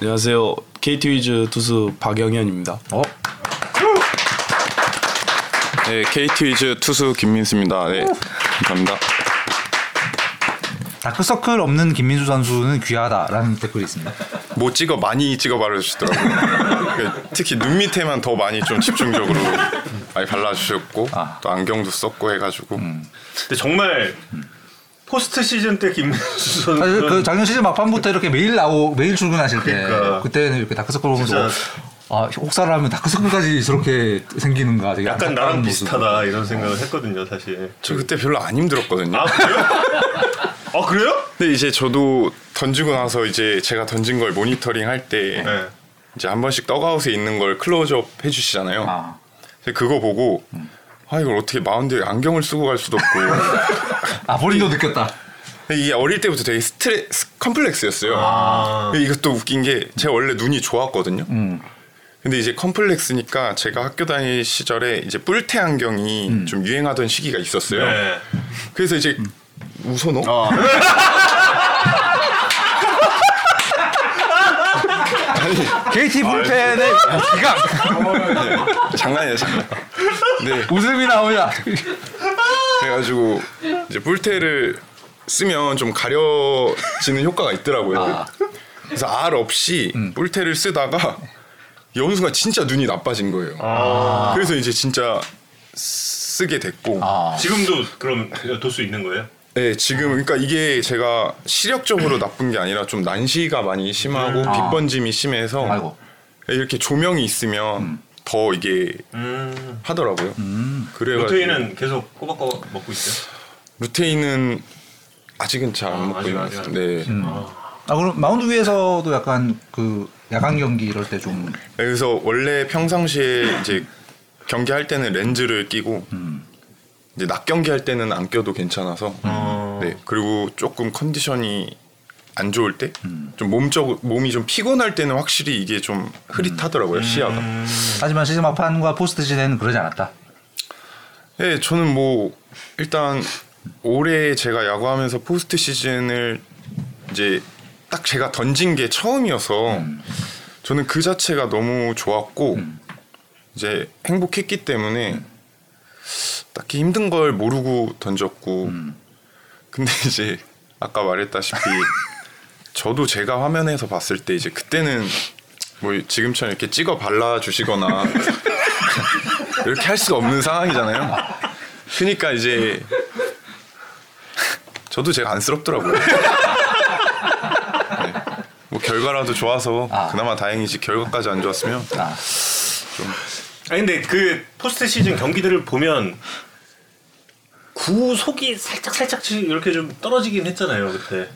안녕하세요. KT 위즈 투수 박영현입니다. 어? 네, KT 위즈 투수 김민수입니다. 네, 감사합니다. 다크서클 없는 김민수 선수는 귀하다라는 댓글이 있습니다. 못 찍어 많이 찍어 바르시더라고요. 그 특히 눈 밑에만 더 많이 좀 집중적으로 많이 발라주셨고 아. 또 안경도 썼고 해가지고 근데 정말 포스트 시즌 때 김민수 사실 선수는 그 작년 시즌 막판부터 이렇게 매일 나오 매일 출근하실 때 그러니까. 그때는 이렇게 다크서클 보면서. 아 혹사를 하면 다크서클까지 저렇게 생기는가 되게 약간 나랑 모습. 비슷하다 이런 생각을 했거든요, 사실. 저 그때 별로 안 힘들었거든요. 아 그래요? 아 그래요? 근데 이제 저도 던지고 나서 이제 제가 던진 걸 모니터링 할때 네. 이제 한 번씩 더그아웃에 있는 걸 클로즈업 해주시잖아요. 아. 그래서 그거 보고 아 이걸 어떻게 마운드에 안경을 쓰고 갈 수도 없고 아 본인도 느꼈다. 이게 어릴 때부터 되게 스트레스 컴플렉스였어요. 아. 이것도 웃긴 게 제가 원래 눈이 좋았거든요. 음. 근데 이제 컴플렉스니까 제가 학교 다닐 시절에 이제 뿔테 안경이 좀 유행하던 시기가 있었어요. 네. 그래서 이제 웃어 너? 어. KT 불펜의 기강 장난이야 장난. 네. 웃음이 나오냐. 그래가지고 이제 뿔테를 쓰면 좀 가려지는 효과가 있더라고요. 아. 그래서 알 없이 뿔테를 쓰다가 어느 순간 진짜 눈이 나빠진 거예요. 아. 그래서 이제 진짜 쓰게 됐고. 아. 지금도 그럼 돌수 있는 거예요? 네, 지금 그러니까 이게 제가 시력적으로 나쁜 게 아니라 좀 난시가 많이 심하고 아. 빛 번짐이 심해서 아이고. 이렇게 조명이 있으면 더 이게 음. 하더라고요. 그래가지고 로테이는 계속 꼬박꼬박 먹고 있어요? 루테인은 아직은 잘 안 아, 먹고 아직, 있는 아직 것 같아요. 네. 아 그럼 마운드 위에서도 약간 그 야간 경기 이럴 때좀 그래서 원래 평상시에 이제 경기할 때는 렌즈를 끼고 이제 낮 경기 할 때는 안 껴도 괜찮아서 어. 네 그리고 조금 컨디션이 안 좋을 때좀 몸적 몸이 좀 피곤할 때는 확실히 이게 좀 흐릿하더라고요 시야가. 하지만 시즌 막판과 포스트 시즌에는 그러지 않았다. 네 저는 뭐 일단 올해 제가 야구하면서 포스트 시즌을 이제 딱 제가 던진 게 처음이어서 저는 그 자체가 너무 좋았고 이제 행복했기 때문에 딱히 힘든 걸 모르고 던졌고 근데 이제 아까 말했다시피 저도 제가 화면에서 봤을 때 이제 그때는 뭐 지금처럼 이렇게 찍어 발라 주시거나 이렇게 할 수가 없는 상황이잖아요. 그러니까 이제 저도 제가 안쓰럽더라고요. 네. 뭐 결과라도 좋아서 아. 그나마 다행이지 결과까지 안 좋았으면 아. 아니 근데 그 포스트 시즌 경기들을 보면 구속이 살짝 살짝 이렇게 좀 떨어지긴 했잖아요 그때.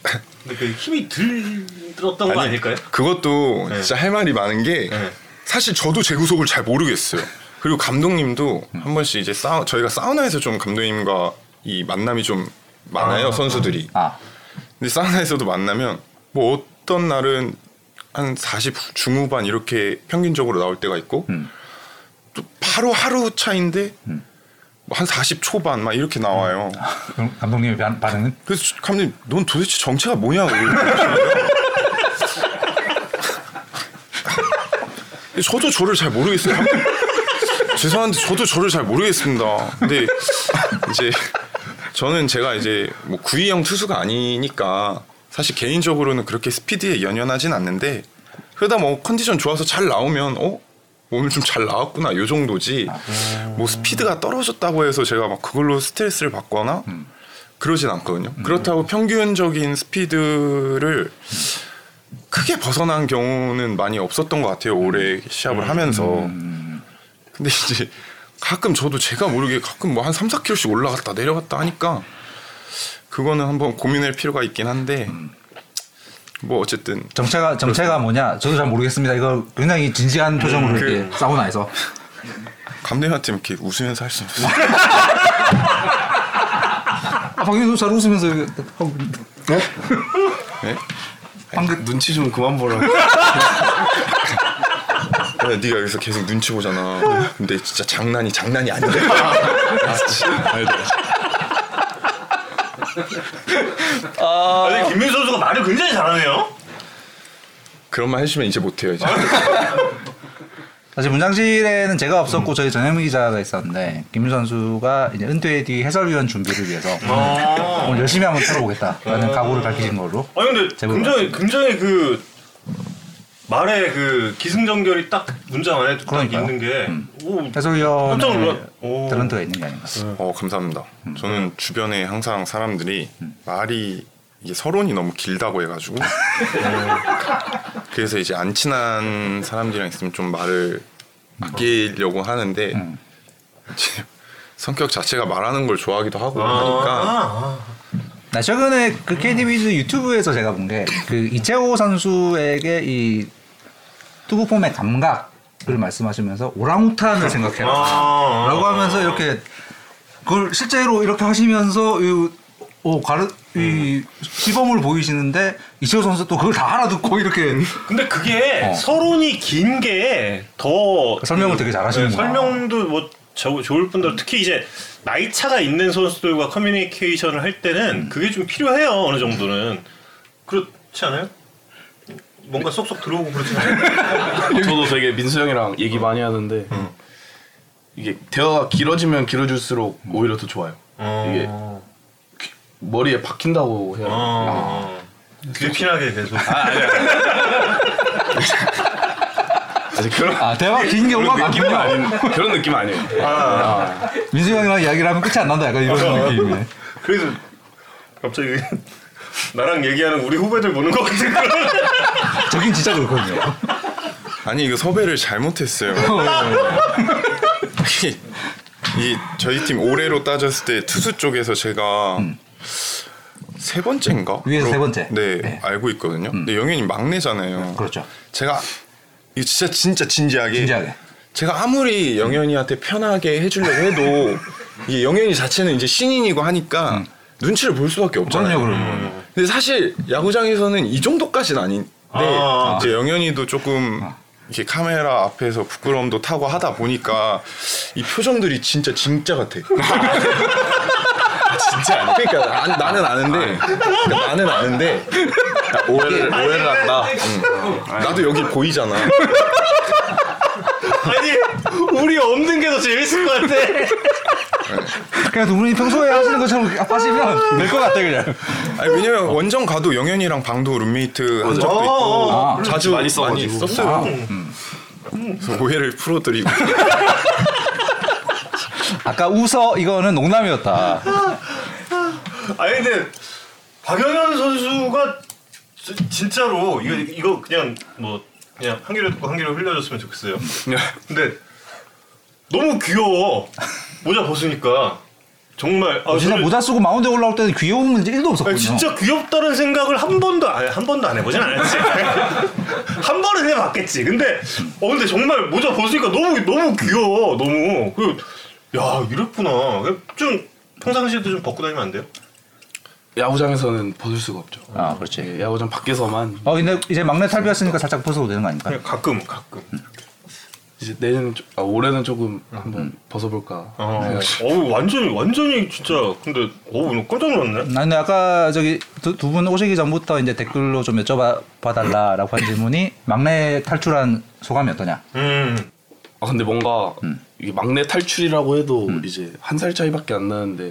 근데 그 힘이 들 들었던 거 아니, 아닐까요? 그것도 네. 진짜 할 말이 많은 게 네. 사실 저도 제 구속을 잘 모르겠어요. 그리고 감독님도 한 번씩 이제 싸우, 저희가 사우나에서 좀 감독님과 이 만남이 좀 많아요 선수들이. 아. 근데 사우나에서도 만나면 뭐 어떤 날은 한 40 중후반 이렇게 평균적으로 나올 때가 있고 음. 또 바로 하루 차인데 뭐한40 초반 막 이렇게 나와요. 그럼 감독님의 반- 반응은 그래서 감독님 넌 도대체 정체가 뭐냐고. 저도 저를 잘 모르겠어요. 죄송한데 저도 저를 잘 모르겠습니다. 근데 이제 저는 제가 이제 뭐 구위형 투수가 아니니까 사실 개인적으로는 그렇게 스피드에 연연하진 않는데 그러다 뭐 컨디션 좋아서 잘 나오면 어 오늘 좀 잘 나왔구나 요 정도지 뭐 스피드가 떨어졌다고 해서 제가 막 그걸로 스트레스를 받거나 그러진 않거든요. 그렇다고 평균적인 스피드를 크게 벗어난 경우는 많이 없었던 것 같아요. 올해 시합을 하면서. 근데 이제 가끔 저도 제가 모르게 가끔 뭐 한 3, 4kg씩 올라갔다 내려갔다 하니까 그거는 한번 고민할 필요가 있긴 한데 뭐 어쨌든 정체가 정체가 뭐냐? 저도 잘 모르겠습니다. 이거 굉장히 진지한 표정으로 그- 이렇게 사우나에서 감독님한테 이렇게 웃으면서 할 수 없어요. 아, 박민수 잘 웃으면서 이렇게 하고 네? 방금 눈치 좀 그만 보라. 야, 네가 여기서 계속 눈치 보잖아. 근데 진짜 장난이 장난이 아닌데. 아, 진짜. 알죠. 아니 김민수 선수가 말을 굉장히 잘하네요. 그런 말 해주면 이제 못해요 이제. 사실 문장실에는 제가 없었고 저희 전현무 기자가 있었는데 김민 선수가 이제 은퇴 뒤 해설위원 준비를 위해서 아. 오늘 열심히 한번 털어보겠다라는 각오를 밝히신 걸로. 아니 근데 굉장히 굉장히 그 말에 그 기승전결이 딱 문장 안에 딱 그러니까요. 있는 게 오, 깜짝 해설위원의 놀라- 오. 탤런트가 있는 게 아닌가. 어 감사합니다. 저는 주변에 항상 사람들이 말이 이게 서론이 너무 길다고 해가지고 그래서 이제 안 친한 사람들이랑 있으면 좀 말을 아끼려고 하는데 이제 성격 자체가 말하는 걸 좋아하기도 하고 하니까 아, 나 최근에 그 KTB즈 유튜브에서 제가 본 게 그 이채호 선수에게 이 투구 폼의 감각을 말씀하시면서 오랑우탄을 생각해라. 아. 라고 하면서 이렇게 그걸 실제로 이렇게 하시면서 이, 어, 가르, 이 시범을 보이시는데 이채호 선수 또 그걸 다 알아듣고 이렇게 근데 그게 어. 서론이 긴 게 더 설명을 되게 잘하시는구나. 설명도 뭐 저, 좋을 뿐더러 특히 이제 나이 차가 있는 선수들과 커뮤니케이션을 할 때는 그게 좀 필요해요 어느 정도는 그렇지 않아요? 뭔가 쏙쏙 들어오고 그렇지 않아요? 저도 되게 민수 형이랑 얘기 많이 하는데 이게 대화가 길어지면 길어질수록 오히려 더 좋아요. 이게 어. 머리에 박힌다고 되나? 어. 귀피나게 계속 아직 그런 아 대화 긴 경우가 그런 느낌은. 아닌 그런 느낌 아니에요. 아. 민수 형이랑 이야기를 하면 끝이 안 난다 약간 이런 느낌이네. 그래서 갑자기 나랑 얘기하는 우리 후배들 보는 것 같은 그런 저긴 진짜 그렇거든요. 아니 이거 섭외를 잘못했어요. 이, 이 저희 팀 올해로 따졌을 때 투수 쪽에서 제가 세 번째인가? 위에서 세 번째. 네, 네. 알고 있거든요. 근데 영현이 막내잖아요. 그렇죠. 제가 이거 진짜 진짜 진지하게, 진지하게. 제가 아무리 영현이한테 편하게 해주려고 해도 이 영현이 자체는 이제 신인이고 하니까 눈치를 볼 수밖에 없잖아요. 그럼요, 그럼요. 근데 사실 야구장에서는 이 정도까지는 아닌데 아. 이제 영현이도 조금 이렇게 카메라 앞에서 부끄러움도 타고 하다 보니까 이 표정들이 진짜 진짜 같아. 진짜 아니. 그러니까 나, 나는 아는데 그러니까 나는 아는데 오해를 오해를 한다. 음. 나도 여기 보이잖아. 아니 우리 없는 게 더 재밌을 것 같아 그냥 두 분이 평소에 하시는 것처럼 하시면 될 것 같아 그냥. 아니 왜냐면 원정 가도 영현이랑 방도 룸메이트 한 적도 어, 있고 어, 어. 자주 많이 많이 써가지고. 썼어요. 그래서 오해를 풀어드리고 아까 웃어 이거는 농담이었다. 아니 근데 박영현 선수가 지- 진짜로 이거 이거 그냥 뭐 그냥 한 귀로 듣고 한 귀로 흘려줬으면 좋겠어요. 근데 너무 귀여워 모자 벗으니까 정말 아, 진짜 저는- 모자 쓰고 마운드에 올라올 때는 귀여운 문제 1도 없었거든요. 아니, 진짜 귀엽다는 생각을 한 번도 아니, 한 번도 안 해보진 않았지. 한 번은 해봤겠지. 근데 어 근데 정말 모자 벗으니까 너무 너무 귀여워. 너무 그 야 이랬구나. 좀 평상시에도 좀 벗고 다니면 안 돼요? 야구장에서는 벗을 수가 없죠. 아 그렇지. 예, 야구장 밖에서만 어 근데 이제 막내 탈비였으니까 살짝 벗어도 되는 거 아닙니까? 그냥 가끔 가끔. 이제 내년 좀- 아, 올해는 조금 한번 벗어볼까. 어, 어우 완전히 완전히 진짜 근데 어우 깜짝 놀랐네. 나 근데 아까 저기 두 분 오시기 전부터 이제 댓글로 좀 여쭤봐 달라라고 한 질문이 막내 탈출한 소감이 어떠냐? 음. 아 근데 뭔가 이게 막내 탈출이라고 해도 이제 한 살 차이밖에 안 나는데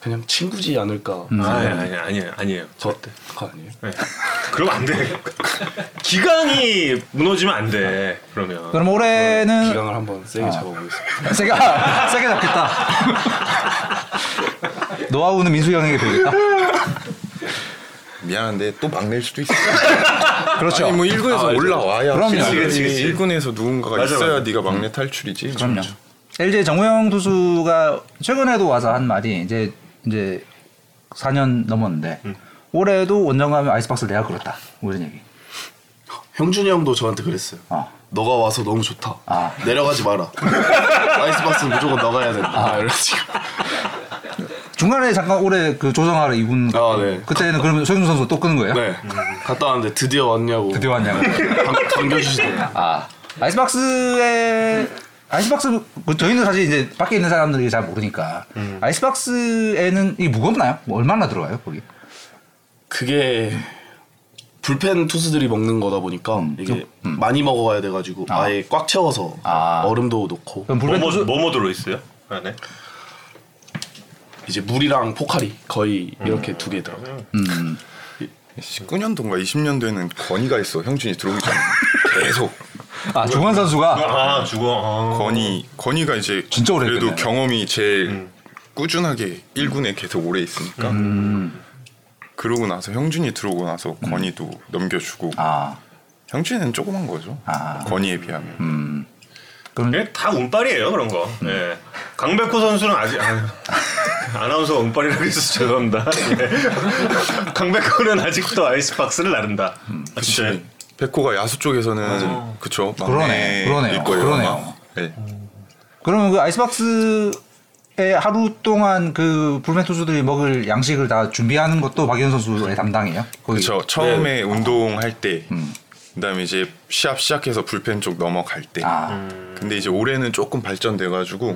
그냥 친구지 않을까. 아니 아니 아니에요 아니에요. 저 그거 아니에요? 네. 그러면 안 돼. 기강이 무너지면 안 돼. 그러면. 그럼 올해는 기강을 한번 세게 잡아보겠습니다. 세게 아, 세게 잡겠다. 노하우는 민수 형에게 배우겠다. 미안한데 또 막낼 수도 있어. 그렇죠. 아니 뭐 1군에서 아. 올라와야 그럼요. 그치, 그치, 그치. 1군에서 누군가가 맞아, 있어야 맞아. 네가 막내 탈출이지. 그럼요. LG 정우영 투수가 최근에도 와서 한 말이 이제 이제 4년 넘었는데 올해도 원정 가면 아이스박스를 내가. 뭐 이런 얘기. 형준이 형도 저한테 그랬어요. 어. 너가 와서 너무 좋다. 아. 내려가지 마라. 아이스박스 무조건 너가 해야 된다. 아, 이래가지고. 중간에 잠깐 올해 그 조정하러 2군 아, 네. 그때는 그러면 소영준 선수 또 끄는 거예요? 네. 갔다 왔는데 드디어 왔냐고. 드디어 왔냐고. 반, 반겨주시더라고요. 아 아이스박스에 아이스박스 그 저희는 사실 이제 밖에 있는 사람들이 잘 모르니까 아이스박스에는 이 무겁나요? 뭐 얼마나 들어가요 거기? 그게 불펜 투수들이 먹는 거다 보니까 이게 많이 먹어야 돼가지고 아. 예꽉 채워서 아. 얼음도 넣고 뭐뭐 뭐뭐 들어 있어요? 안에? 이제 물이랑 포카리 거의 이렇게 두개 들어가요. 19년도인가 20년도에는 건이가 있어. 형준이 들어오기 전에. 계속. 아 조관 선수가? 아 죽어. 아. 건이 건이가 이제 진짜 오래 그래도 했겠네. 경험이 제일 꾸준하게 1군에 계속 오래 있으니까. 그러고 나서 형준이 들어오고 나서 건이도 넘겨주고. 아. 형준이는 조그만 거죠. 아. 건이에 비하면 그럼 예, 다 운빨이에요 그런 거. 예. 강백호 선수는 아직 아유, 아나운서 운빨이라고 해서 죄송합니다. 예. 강백호는 아직도 아이스박스를 나른다. 아, 진짜. 백호가 야수 쪽에서는 그쵸 그러네, 그러네요, 거예요 그러네요. 네. 그러면 그 아이스박스 에 하루 동안 그 불펜 투수들이 먹을 양식을 다 준비하는 것도 박현 선수의 담당이에요. 그쵸 처음에 운동할 때 그다음에 이제 시합 시작해서 불펜 쪽 넘어갈 때아 근데 이제 올해는 조금 발전돼 가지고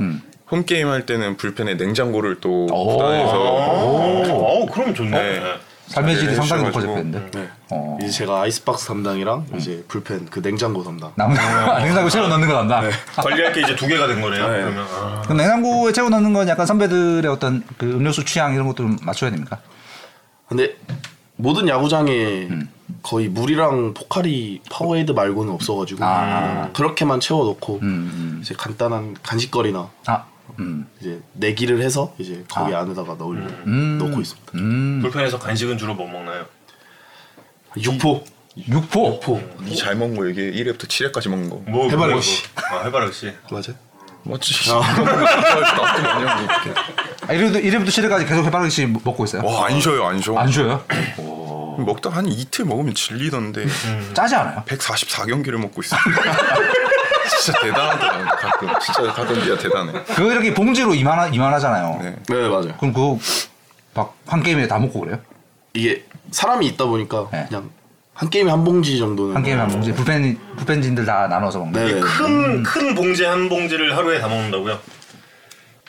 홈 게임 할 때는 불펜에 냉장고를 또 오. 구단에서 어, 그럼 좋네. 네. 삶의 질이 네, 상당히 해주셔가지고. 높아졌겠는데. 네. 어. 이제 제가 아이스박스 담당이랑 이제 불펜 그 냉장고 담당. 남 냉장고 채워 넣는 거 간다. 관리할 게 이제 두 개가 된 거네요. 네. 그러면 아. 그럼 냉장고에 채워 넣는 건 약간 선배들의 어떤 그 음료수 취향 이런 것도 좀 맞춰야 됩니까? 근데 모든 야구장에 거의 물이랑 포카리 파워에이드 말고는 없어가지고 아. 그렇게만 채워놓고 음. 이제 간단한 간식거리나 아, 음. 이제 내기를 해서 이제 거기 안에다가 넣으려 넣고 있습니다. 음. 불펜에서 간식은 주로 뭐 먹나요? 육포, 육포. 육포 이잘 먹는 거 이게 1회부터 7회까지 먹는 거 뭐 해바라기 뭐, 씨. 뭐. 아 해바라기 씨. 맞아요? 맞지 나도 많이 이렇게 아, 이래도 이래부터 시대까지 계속 해바라기씩 먹고 있어요. 와 안 쉬어요 안 쉬어 안 쉬어요? 먹다 한 이틀 먹으면 질리던데 짜지 않아요? 144경기를 먹고 있어 진짜 대단하더라 가끔 진짜 가끔 진짜 대단해 그거 이렇게 봉지로 이만하 이만하잖아요. 네. 네 맞아요. 그럼 그거 막 한 게임에 다 먹고 그래요? 이게 사람이 있다 보니까 네. 그냥 한 게임에 한 봉지 정도는 한 게임에 한 봉지 불펜 불펜진들 다 나눠서 먹는. 네. 큰큰 봉지 한 봉지를 하루에 다 먹는다고요?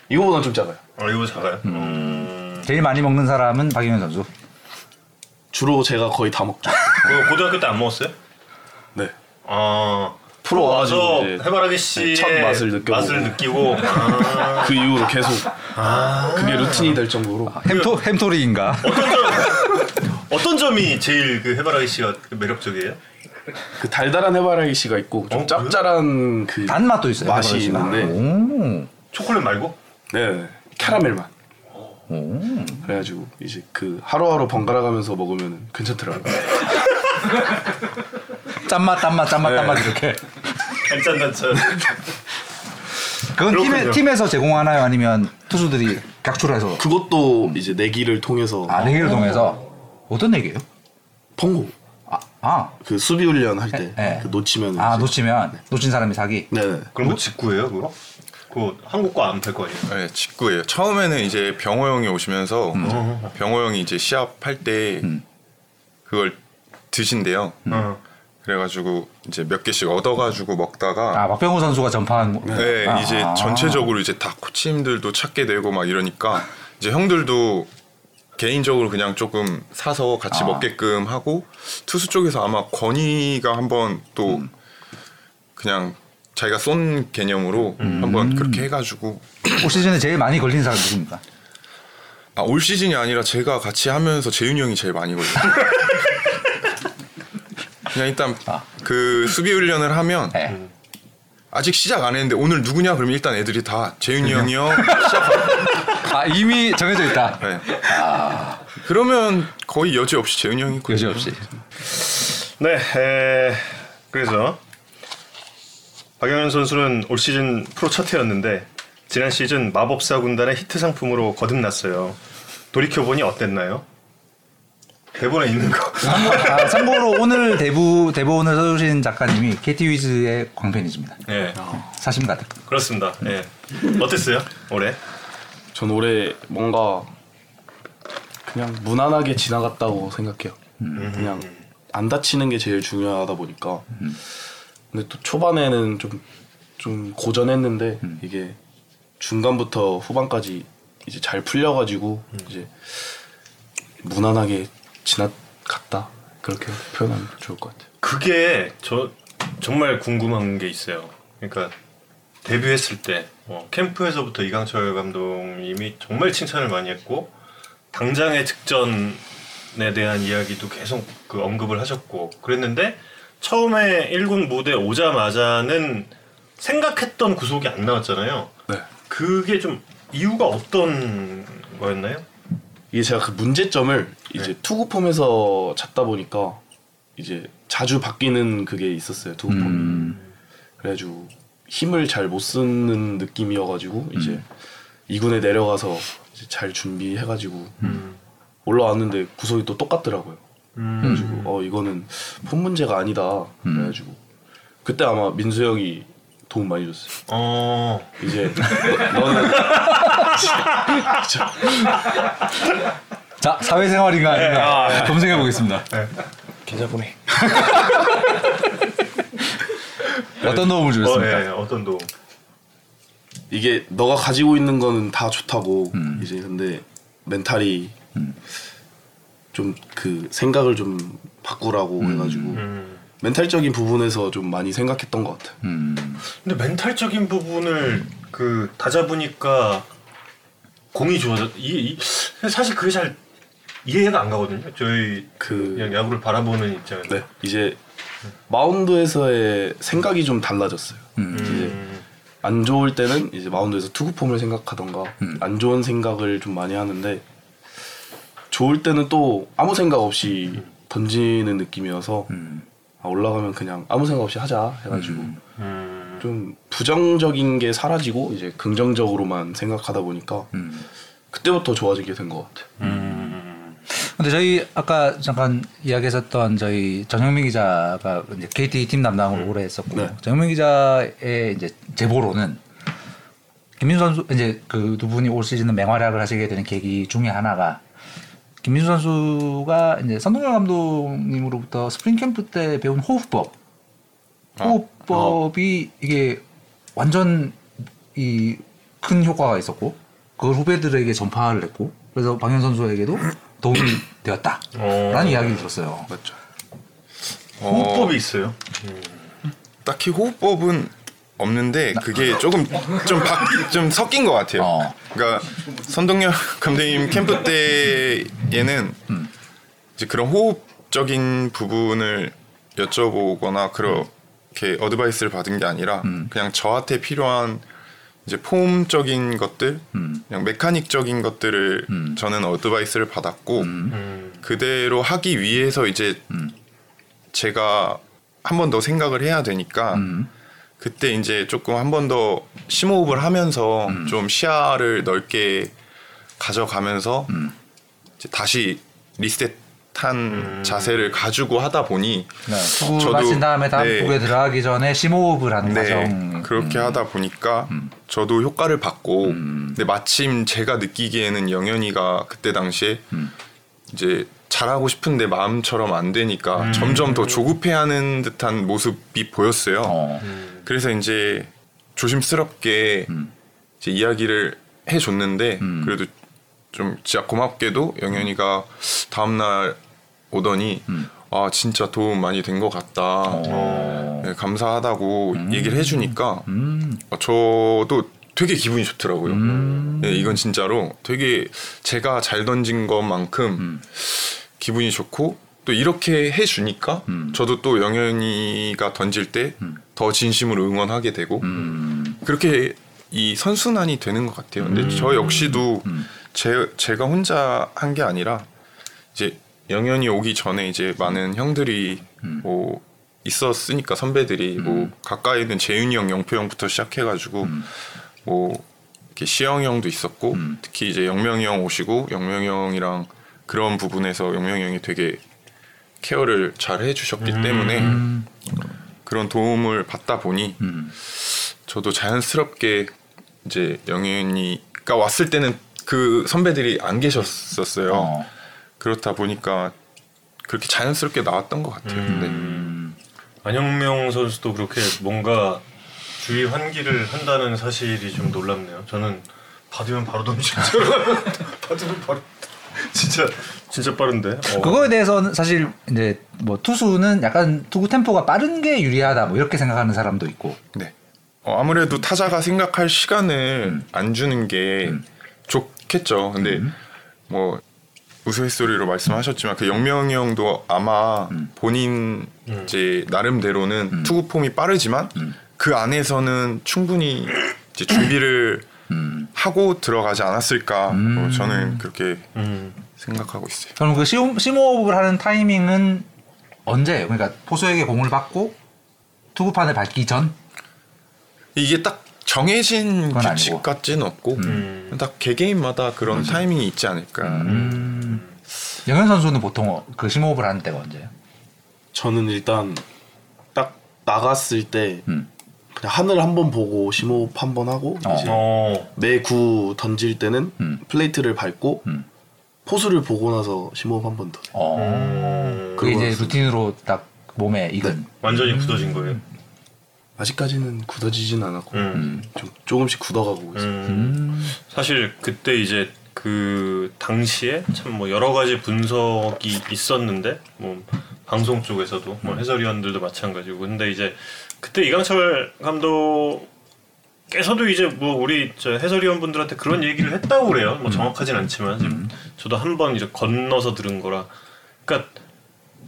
이거보다 좀 작아요. 아 이거 작아요. 음. 제일 많이 먹는 사람은 박영현 선수. 주로 제가 거의 다 먹죠. 그거 고등학교 때 안 먹었어요? 네. 아 프로 와서 와가지고 이제 해바라기 씨의 첫 맛을 느껴보고. 맛을 느끼고 아, 그 이후로 계속 그게 루틴이 될 정도로 햄토 햄토리인가? 어떤 점 어떤 점이 제일 그 해바라기 씨가 매력적이에요? 그 달달한 해바라기 씨가 있고 좀 어, 짭짤한 그 단맛도 있어요. 맛이 해바라기. 있는데 오. 초콜릿 말고? 네 캐러멜 맛. 오. 그래가지고 이제 그 하루하루 번갈아 가면서 먹으면 괜찮더라고요. 짠맛 짠맛 짠맛 네. 짠맛 이렇게. 단짠단짠. 그건 팀에, 그렇군요. 팀에서 제공하나요? 아니면 투수들이 각출해서? 그것도 이제 내기를 통해서 아 내기를 통해서 어떤 내기예요? 펑고 아, 아, 그 수비 훈련 할 때 네, 네. 그 놓치면 아 이제- 놓치면 놓친 사람이 사기. 네네 그럼 뭐 직구예요 그거? 그거 한국 거안팔거 아니에요? 네, 직구예요. 처음에는 이제 병호 형이 오시면서 음. 병호 형이 이제 시합할 때 그걸 드신대요. 어. 그래가지고 이제 몇 개씩 얻어가지고 먹다가 아 박병호 선수가 전파한. 거. 네, 아, 이제 아. 전체적으로 이제 다 코치님들도 찾게 되고 막 이러니까 이제 형들도 개인적으로 그냥 조금 사서 같이 아. 먹게끔 하고 투수 쪽에서 아마 권희가 한번 또 음. 그냥 자기가 쏜 개념으로 음. 한번 그렇게 해가지고 올 시즌에 제일 많이 걸린 사람 누굽니까? 아, 올 시즌이 아니라 제가 같이 하면서 재윤이 형이 제일 많이 걸려요. 그냥 일단 아. 그 수비 훈련을 하면 네. 아직 시작 안 했는데 오늘 누구냐 그러면 일단 애들이 다 재윤이 형이요 시작하고 아 이미 정해져 있다. 네. 그러면 거의 여지 없이 재윤이 형이 있거든요. 여지 없이. 네, 에, 그래서 박영현 선수는 올 시즌 프로 첫 해였는데 지난 시즌 마법사 군단의 히트 상품으로 거듭났어요. 돌이켜 보니 어땠나요? 대본에 있는 거. 아, 참고로 오늘 대부 대본을 써주신 작가님이 KT 위즈의 광팬이십니다. 네, 사심 가득. 그렇습니다. 네. 어땠어요 올해? 전 올해 뭔가 그냥 무난하게 지나갔다고 생각해요. 그냥 안 다치는 게 제일 중요하다 보니까. 근데 또 초반에는 좀, 좀 고전했는데 이게 중간부터 후반까지 이제 잘 풀려가지고 이제 무난하게 지나갔다. 그렇게 표현하면 좋을 것 같아요. 그게 저 정말 궁금한 게 있어요. 그러니까 데뷔했을 때 어, 캠프에서부터 이강철 감독님이 정말 칭찬을 많이 했고 당장의 직전에 대한 이야기도 계속 그 언급을 하셨고 그랬는데 처음에 1군 무대 오자마자는 생각했던 구속이 안 나왔잖아요. 네. 그게 좀 이유가 어떤 거였나요? 이게 제가 그 문제점을 이제 네. 투구 폼에서 찾다 보니까 이제 자주 바뀌는 그게 있었어요 투구 폼이. 음. 그래가지고 힘을 잘 못 쓰는 느낌이어가지고 이제 음. 2군에 내려가서 이제 잘 준비해가지고 음. 올라왔는데 구속이 또 똑같더라고요. 음. 그래가지고 어 이거는 폼 문제가 아니다. 음. 그래가지고 그때 아마 민수 형이 도움 많이 줬어요. 어. 이제 너, 너는 자 사회생활인가 아닌가 검색해 보겠습니다. 계좌보내. 어떤 도움을 어, 주셨습니까? 예, 어떤 도움? 이게 너가 가지고 있는 거는 다 좋다고 음. 이제 근데 멘탈이 좀 그 생각을 좀 바꾸라고 해가지고 음. 멘탈적인 부분에서 좀 많이 생각했던 것 같아요. 음. 근데 멘탈적인 부분을 그 다잡으니까 공이 좋아져. 이, 이 사실 그게 잘 이해가 안 가거든요. 저희 그 그냥 야구를 바라보는 입장에서. 네 이제 마운드에서의 생각이 좀 달라졌어요. 음. 이제 안 좋을 때는 이제 마운드에서 투구 폼을 생각하던가 음. 안 좋은 생각을 좀 많이 하는데 좋을 때는 또 아무 생각 없이 던지는 느낌이어서 음. 아, 올라가면 그냥 아무 생각 없이 하자 해가지고 음. 좀 부정적인 게 사라지고 이제 긍정적으로만 생각하다 보니까 음. 그때부터 좋아지게 된 것 같아요. 음. 근데 저희 아까 잠깐 이야기했었던 저희 정영민 기자가 이제 KT 팀 담당을 오래 했었고 네. 정영민 기자의 이제 제보로는 김민수 선수 이제 그 두 분이 올 시즌은 맹활약을 하시게 되는 계기 중에 하나가 김민수 선수가 이제 선동열 감독님으로부터 스프링 캠프 때 배운 호흡법 호흡법이 이게 완전 이 큰 효과가 있었고 그걸 후배들에게 전파를 했고 그래서 방현 선수에게도 도움이 되었다라는 어. 이야기를 들었어요. 맞죠? 호흡법이 있어요. 딱히 호흡법은 없는데 그게 조금 좀, 바, 좀 섞인 것 같아요. 어. 그러니까 선동열 감독님 캠프 때에는 음. 이제 그런 호흡적인 부분을 여쭤보거나 그렇게 어드바이스를 받은 게 아니라 음. 그냥 저한테 필요한 이제 폼적인 것들, 음. 그냥 메카닉적인 것들을 음. 저는 어드바이스를 받았고 음. 음. 그대로 하기 위해서 이제 음. 제가 한 번 더 생각을 해야 되니까 음. 그때 이제 조금 한 번 더 심호흡을 하면서 음. 좀 시야를 넓게 가져가면서 음. 이제 다시 리셋한 음. 자세를 가지고 하다 보니 네. 저도- 마친 다음에 다음 네. 투구에 들어가기 전에 심호흡을 하는 네 과정. 그렇게 음. 하다 보니까 저도 효과를 받고 음. 근데 마침 제가 느끼기에는 영현이가 그때 당시에 음. 이제 잘하고 싶은데 마음처럼 안 되니까 음. 점점 더 조급해하는 듯한 모습이 보였어요. 어. 음. 그래서 이제 조심스럽게 음. 이제 이야기를 해줬는데 음. 그래도 좀 진짜 고맙게도 영현이가 다음날 오더니 음. 아 진짜 도움 많이 된 것 같다 어. 네, 감사하다고 얘기를 해주니까 음. 어, 저도 되게 기분이 좋더라고요. 음. 네, 이건 진짜로 되게 제가 잘 던진 것만큼 음. 기분이 좋고 또 이렇게 해주니까 음. 저도 또 영현이가 던질 때 더 진심으로 응원하게 되고 음. 그렇게 이 선순환이 되는 것 같아요. 근데 저 역시도 음. 제, 제가 혼자 한 게 아니라 이제 영현이 오기 전에 이제 많은 형들이 음. 뭐 있었으니까 선배들이 뭐 가까이 있는 재윤이 형, 영표 형부터 시작해가지고 뭐 이렇게 시영 형도 있었고 음. 특히 이제 영명이 형 오시고 영명이 형이랑 그런 부분에서 영명이 형이 되게 케어를 잘 해주셨기 때문에 음. 그런 도움을 받다 보니 음. 저도 자연스럽게 이제 영현이가 왔을 때는 그 선배들이 안 계셨었어요. 어. 그렇다 보니까 그렇게 자연스럽게 나왔던 것 같아요. 네. 음. 안영명 선수도 그렇게 뭔가 주의 환기를 한다는 사실이 좀 놀랍네요. 저는 받으면 바로 던지죠. 받으면 바로 진짜 진짜 빠른데. 어. 그거에 대해서는 사실 이제 뭐 투수는 약간 투구 템포가 빠른 게 유리하다 뭐 이렇게 생각하는 사람도 있고. 네. 어, 아무래도 타자가 생각할 시간을 음. 안 주는 게 좋겠죠. 근데 음. 뭐 우스갯소리로 말씀하셨지만 그 영명이 형도 아마 음. 본인 이제 나름대로는 투구 폼이 빠르지만 음. 그 안에서는 충분히 이제 준비를 음. 하고 들어가지 않았을까. 뭐 저는 그렇게 음. 생각하고 있어요. 그럼 그 시모, 심호흡을 하는 타이밍은 언제예요? 그러니까 포수에게 공을 받고 투구판을 밟기 전? 이게 딱 정해진 규칙 아니고. 같지는 없고 음. 딱 개개인마다 그런 타이밍이 있지 않을까. 음. 영현 선수는 보통 그 심호흡을 하는 때가 언제예요? 저는 일단 딱 나갔을 때 음. 그냥 하늘 한 번 보고 심호흡 한 번 하고 어. 이제 어. 매구 던질 때는 음. 플레이트를 밟고 음. 포수를 보고 나서 심호흡 한 번 더. 어. 음. 그게 이제 그거 루틴으로 딱 몸에 익은. 완전히 굳어진 거예요. 아직까지는 굳어지진 않았고 음. 좀 조금씩 굳어가고 있어요. 음. 음. 사실 그때 이제 그 당시에 참 뭐 여러 가지 분석이 있었는데 뭐 방송 쪽에서도 뭐 해설위원들도 마찬가지고 근데 이제 그때 이강철 감독 께서도 이제 뭐 우리 저 해설위원분들한테 그런 얘기를 했다고 그래요. 뭐 정확하진 않지만 지금 저도 한 번 이제 건너서 들은 거라. 그러니까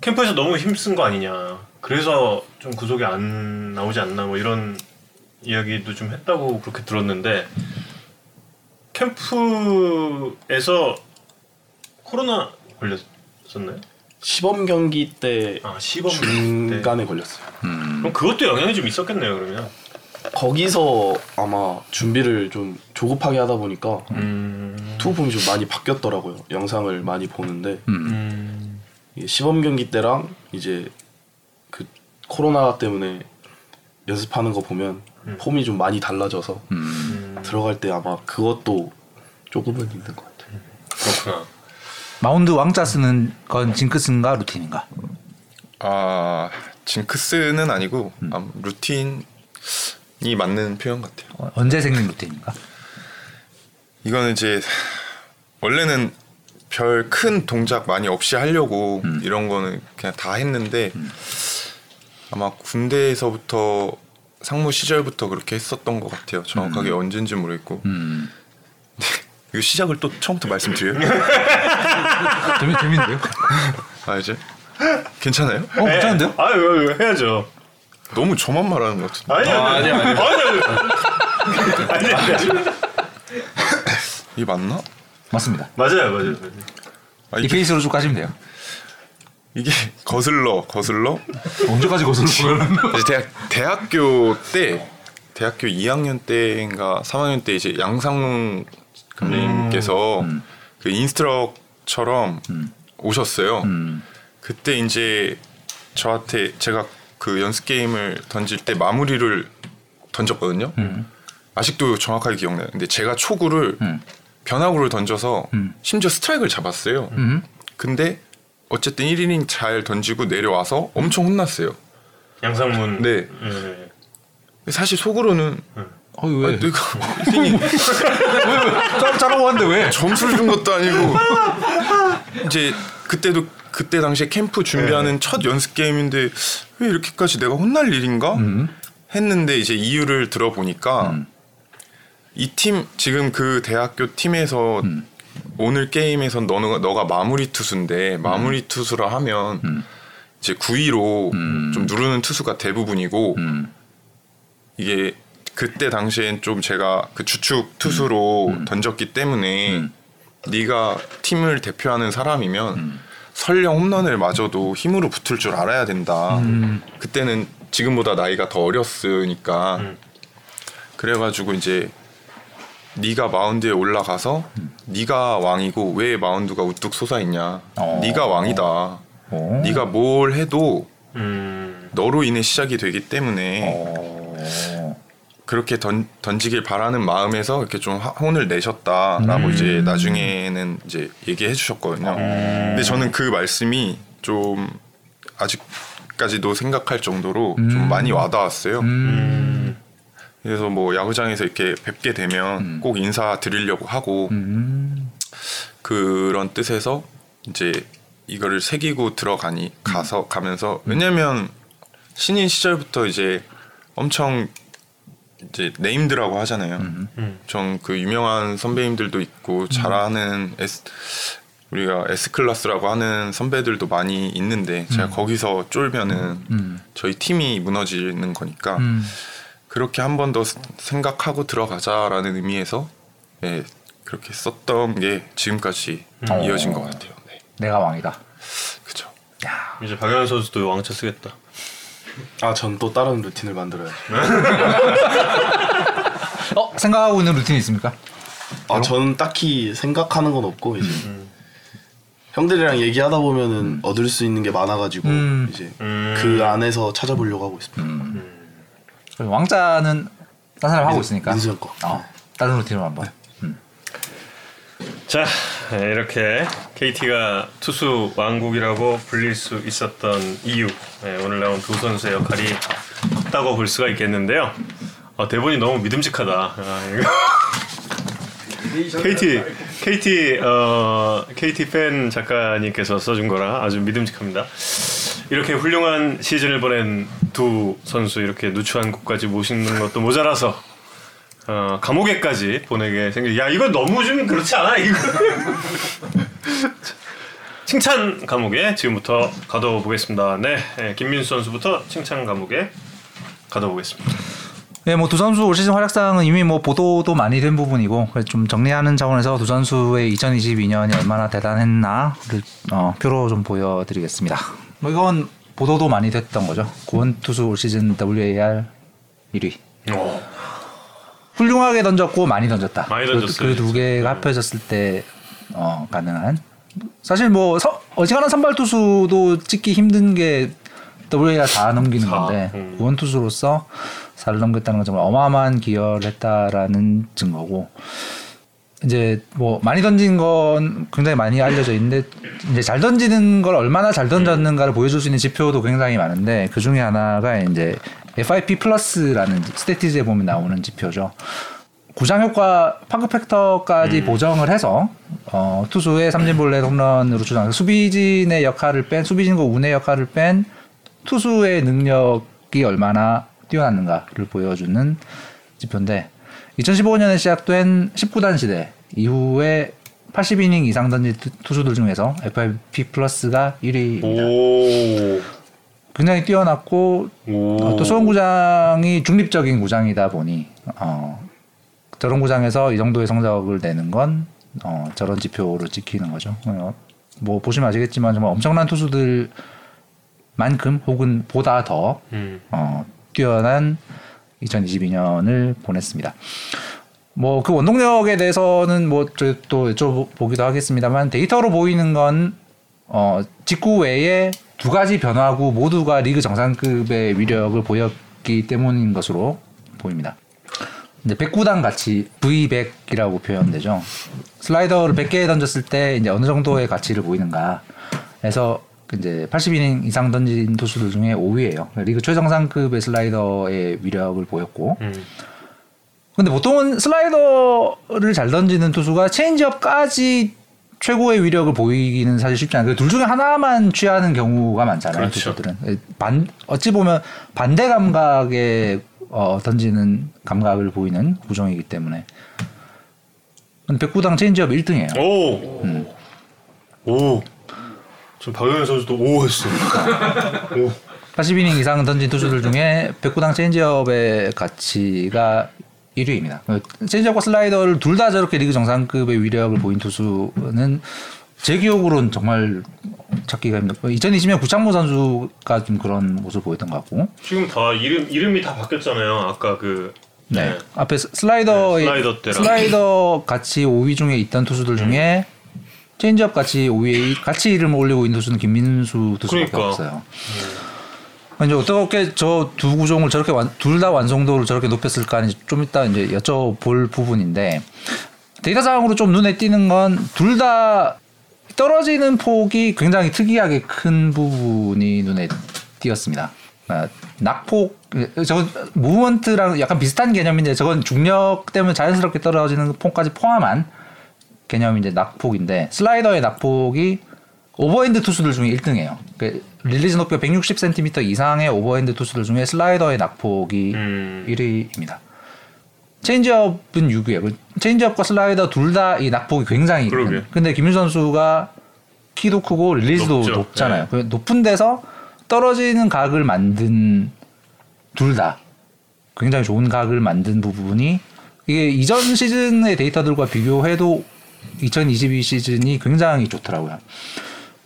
캠프에서 너무 힘쓴 거 아니냐. 그래서 좀 구속이 안 나오지 않나 뭐 이런 이야기도 좀 했다고 그렇게 들었는데 캠프에서 코로나 걸렸었나요? 시범 경기 때 아 시범 때. 중간에 걸렸어요. 그럼 그것도 영향이 좀 있었겠네요 그러면. 거기서 아마 준비를 좀 조급하게 하다 보니까 음. 투구 폼이 좀 많이 바뀌었더라고요. 영상을 많이 보는데 음. 이게 시범 경기 때랑 이제 그 코로나 때문에 연습하는 거 보면 음. 폼이 좀 많이 달라져서 음. 들어갈 때 아마 그것도 조금은 있는 것 같아요. 그렇구나. 마운드 왕자 쓰는 건 징크스인가 루틴인가? 아 징크스는 아니고 음. 아, 루틴 이 맞는 표현 같아요. 어, 언제 생긴 루틴인가? 이거는 이제 원래는 별 큰 동작 많이 없이 하려고 음. 이런 거는 그냥 다 했는데 아마 군대에서부터 상무 시절부터 그렇게 했었던 것 같아요. 정확하게 언젠지 모르겠고 음. 이거 시작을 또 처음부터 말씀드려요? 재밌 재밌는데요? 아 이제 괜찮아요? 어 괜찮은데요? 아 이거, 이거 해야죠. 너무 저만 말하는 것 같은데 아니 아니 아니 아니 아니 아니 아니 이게 맞나? 맞습니다. 맞아요 맞아요. 아, 이 이게, 페이스로 쭉 가시면 돼요. 이게 거슬러 거슬러 언제까지 거슬러? 이제 대학 대학교 때 대학교 2학년 때인가 3학년 때 이제 양상문 감독님께서 음. 그 instructor로 오셨어요. 음. 그때 이제 저한테 제가 그 연습 게임을 던질 때 마무리를 던졌거든요. 음. 아직도 정확하게 기억나요. 근데 제가 초구를 음. 변화구를 던져서 음. 심지어 스트라이크를 잡았어요. 음. 근데 어쨌든 1이닝 잘 던지고 내려와서 엄청 혼났어요. 양상문. 네. 예. 사실 속으로는 어 왜? 아, 내가 1이닝 짜- 짜라고 하는데 왜? 점수를 준 것도 아니고 이제 그때도 그때 당시에 캠프 준비하는 첫 연습 게임인데 왜 이렇게까지 내가 혼날 일인가 음. 했는데 이제 이유를 들어보니까 음. 이팀 지금 그 대학교 팀에서 음. 오늘 게임에선 너가 너가 마무리 투수인데 마무리 투수라 하면 음. 이제 9위로 음. 좀 누르는 투수가 대부분이고 음. 이게 그때 당시엔 좀 제가 그 주축 투수로 던졌기 때문에 음. 네가 팀을 대표하는 사람이면 설령 홈런을 맞아도 힘으로 붙을 줄 알아야 된다. 음. 그때는 지금보다 나이가 더 어렸으니까 음. 그래가지고 이제 네가 마운드에 올라가서 네가 왕이고 왜 마운드가 우뚝 솟아 있냐? 어. 네가 왕이다. 어. 네가 뭘 해도 음. 너로 인해 시작이 되기 때문에 어. 그렇게 던, 던지길 바라는 마음에서 이렇게 좀 화- 혼을 내셨다라고 음. 이제 나중에는 이제 얘기해 주셨거든요. 근데 저는 그 말씀이 좀 아직까지도 생각할 정도로 음. 좀 많이 와닿았어요. 음. 그래서 뭐 야구장에서 이렇게 뵙게 되면 음. 꼭 인사 드리려고 하고 음. 그런 뜻에서 이제 이거를 새기고 들어가니 가서 가면서 왜냐면 신인 시절부터 이제 엄청 이제 named라고 하잖아요. 좀그 유명한 선배님들도 있고 잘하는 S 우리가 S class라고 하는 선배들도 많이 있는데 제가 거기서 쫄면은 저희 팀이 무너지는 거니까 음. 그렇게 한 번 더 생각하고 들어가자라는 의미에서 예, 그렇게 썼던 게 지금까지 이어진 것 같아요. 네. 내가 왕이다. 그죠. 야. 이제 박연호 선수도 왕차 쓰겠다. 아 전 또 다른 루틴을 만들어요. 어 생각하고 있는 루틴이 있습니까? 아 저는 딱히 생각하는 건 없고 이제 형들이랑 얘기하다 보면은 얻을 수 있는 게 많아가지고 음. 이제 음. 그 안에서 찾아보려고 하고 있습니다. 그리고 왕자는 딴 사람 하고 있으니까. 민수 형 거. 어, 다른 루틴으로 한번. 음. 자 네, 이렇게 KT가 투수 왕국이라고 불릴 수 있었던 이유 네, 오늘 나온 두 선수의 역할이 컸다고 볼 수가 있겠는데요. 어, 대본이 너무 믿음직하다. 아. KT KT 어 KT 팬 작가님께서 써준 거라 아주 믿음직합니다. 이렇게 훌륭한 시즌을 보낸 두 선수 이렇게 누추한 곳까지 모시는 것도 모자라서 어, 감옥에까지 보내게 생겨. 야 이거 너무 좀 그렇지 않아 이거. 칭찬 감옥에 지금부터 가둬보겠습니다. 네, 네, 김민수 선수부터 칭찬 감옥에 가둬보겠습니다. 네, 뭐 두 선수 올 시즌 활약상은 이미 뭐 보도도 많이 된 부분이고 좀 정리하는 차원에서 두 선수의 2022년이 얼마나 대단했나를 어, 표로 좀 보여드리겠습니다. 뭐 이건 보도도 많이 됐던 거죠. 구원 투수 올 시즌 WAR 1위. 어, 훌륭하게 던졌고 많이 던졌다. 많이 던졌어요, 그 두 개가 합해졌을 때 어, 가능한. 사실 뭐 서, 어지간한 선발 투수도 찍기 힘든 게 WAR 다 넘기는 사, 건데 음. 구원 투수로서 4를 넘겼다는 건 정말 어마어마한 기여를 했다라는 증거고 이제 뭐 많이 던진 건 굉장히 많이 알려져 있는데 이제 잘 던지는 걸 얼마나 잘 던졌는가를 보여줄 수 있는 지표도 굉장히 많은데 그 중에 하나가 이제 FIP 플러스라는 스태티즈에 보면 나오는 지표죠. 구장 효과 park factor까지 보정을 해서 어, 투수의 삼진볼넷 홈런으로 구장 수비진의 역할을 뺀 수비진과 운의 역할을 뺀 투수의 능력이 얼마나 뛰어났는가를 보여주는 지표인데 2015년에 시작된 10구단 시대 이후에 80이닝 이상 던진 투- 투수들 중에서 FIP 플러스가 1위입니다. 오, 굉장히 뛰어났고 오. 어, 또 수원구장이 중립적인 구장이다 보니 어, 저런 구장에서 이 정도의 성적을 내는 건 어, 저런 지표로 찍히는 거죠. 어, 뭐 보시면 아시겠지만 정말 엄청난 투수들만큼 혹은 보다 더 음. 어, 뛰어난 2022년을 보냈습니다. 뭐 그 원동력에 대해서는 뭐또 여쭤보기도 하겠습니다만 데이터로 보이는 건 어, 직구 외에 두 가지 변화구 모두가 리그 정상급의 위력을 보였기 때문인 것으로 보입니다. 이제 109단 가치 V100이라고 표현되죠. 슬라이더를 100개 던졌을 때 이제 어느 정도의 가치를 보이는가 해서 이제 80이닝 이상 던진 투수들 중에 5위예요. 리그 최정상급의 슬라이더의 위력을 보였고 음. 근데 보통은 슬라이더를 잘 던지는 투수가 체인지업까지 최고의 위력을 보이기는 사실 쉽지 않아요. 둘 중에 하나만 취하는 경우가 많잖아요. 그렇죠. 투수들은 반 어찌 보면 반대 감각에 어, 던지는 감각을 보이는 구종이기 때문에. 백구당 체인지업 1등이에요. 오, 음. 오. 저 박영현 선수도 오 했어. 오. 80이닝 이상 던진 투수들 중에 백구당 체인지업의 가치가 1위입니다. 체인지업과 슬라이더를 둘 다 저렇게 리그 정상급의 위력을 보인 투수는 제 기억으로는 정말 찾기가 힘들고 2020년 구창모 선수가 좀 그런 모습을 보였던 것 같고 지금 다 이름 이름이 다 바뀌었잖아요. 아까 그 네. 앞에 스- 슬라이더의 네, 슬라이더 때랑. 슬라이더 가치 5위 중에 있던 투수들 중에 체인지업 가치 5위에 같이 이름을 올리고 있는 투수는 김민수 투수밖에 그러니까. 없어요. 이제 어떻게 저 두 구종을 저렇게 둘 다 완성도를 저렇게 높였을까 이제 좀 이따 이제 여쭤볼 부분인데 데이터상으로 좀 눈에 띄는 건 둘 다 떨어지는 폭이 굉장히 특이하게 큰 부분이 눈에 띄었습니다. 아, 낙폭 저건 무브먼트랑 약간 비슷한 개념인데 저건 중력 때문에 자연스럽게 떨어지는 폭까지 포함한 이제 낙폭인데 슬라이더의 낙폭이 오버핸드 투수들 중에 1등이에요. 그 릴리즈 높이가 160cm 이상의 오버핸드 투수들 중에 슬라이더의 낙폭이 음. 1위입니다. 체인지업은 6위예요. 그 체인지업과 슬라이더 둘 다 이 낙폭이 굉장히 그러게. 큰. 근데 김민수 선수가 키도 크고 릴리즈도 높죠. 높잖아요. 네. 그 높은 데서 떨어지는 각을 만든 둘 다 굉장히 좋은 각을 만든 부분이 이게 이전 시즌의 데이터들과 비교해도 2022 시즌이 굉장히 좋더라고요.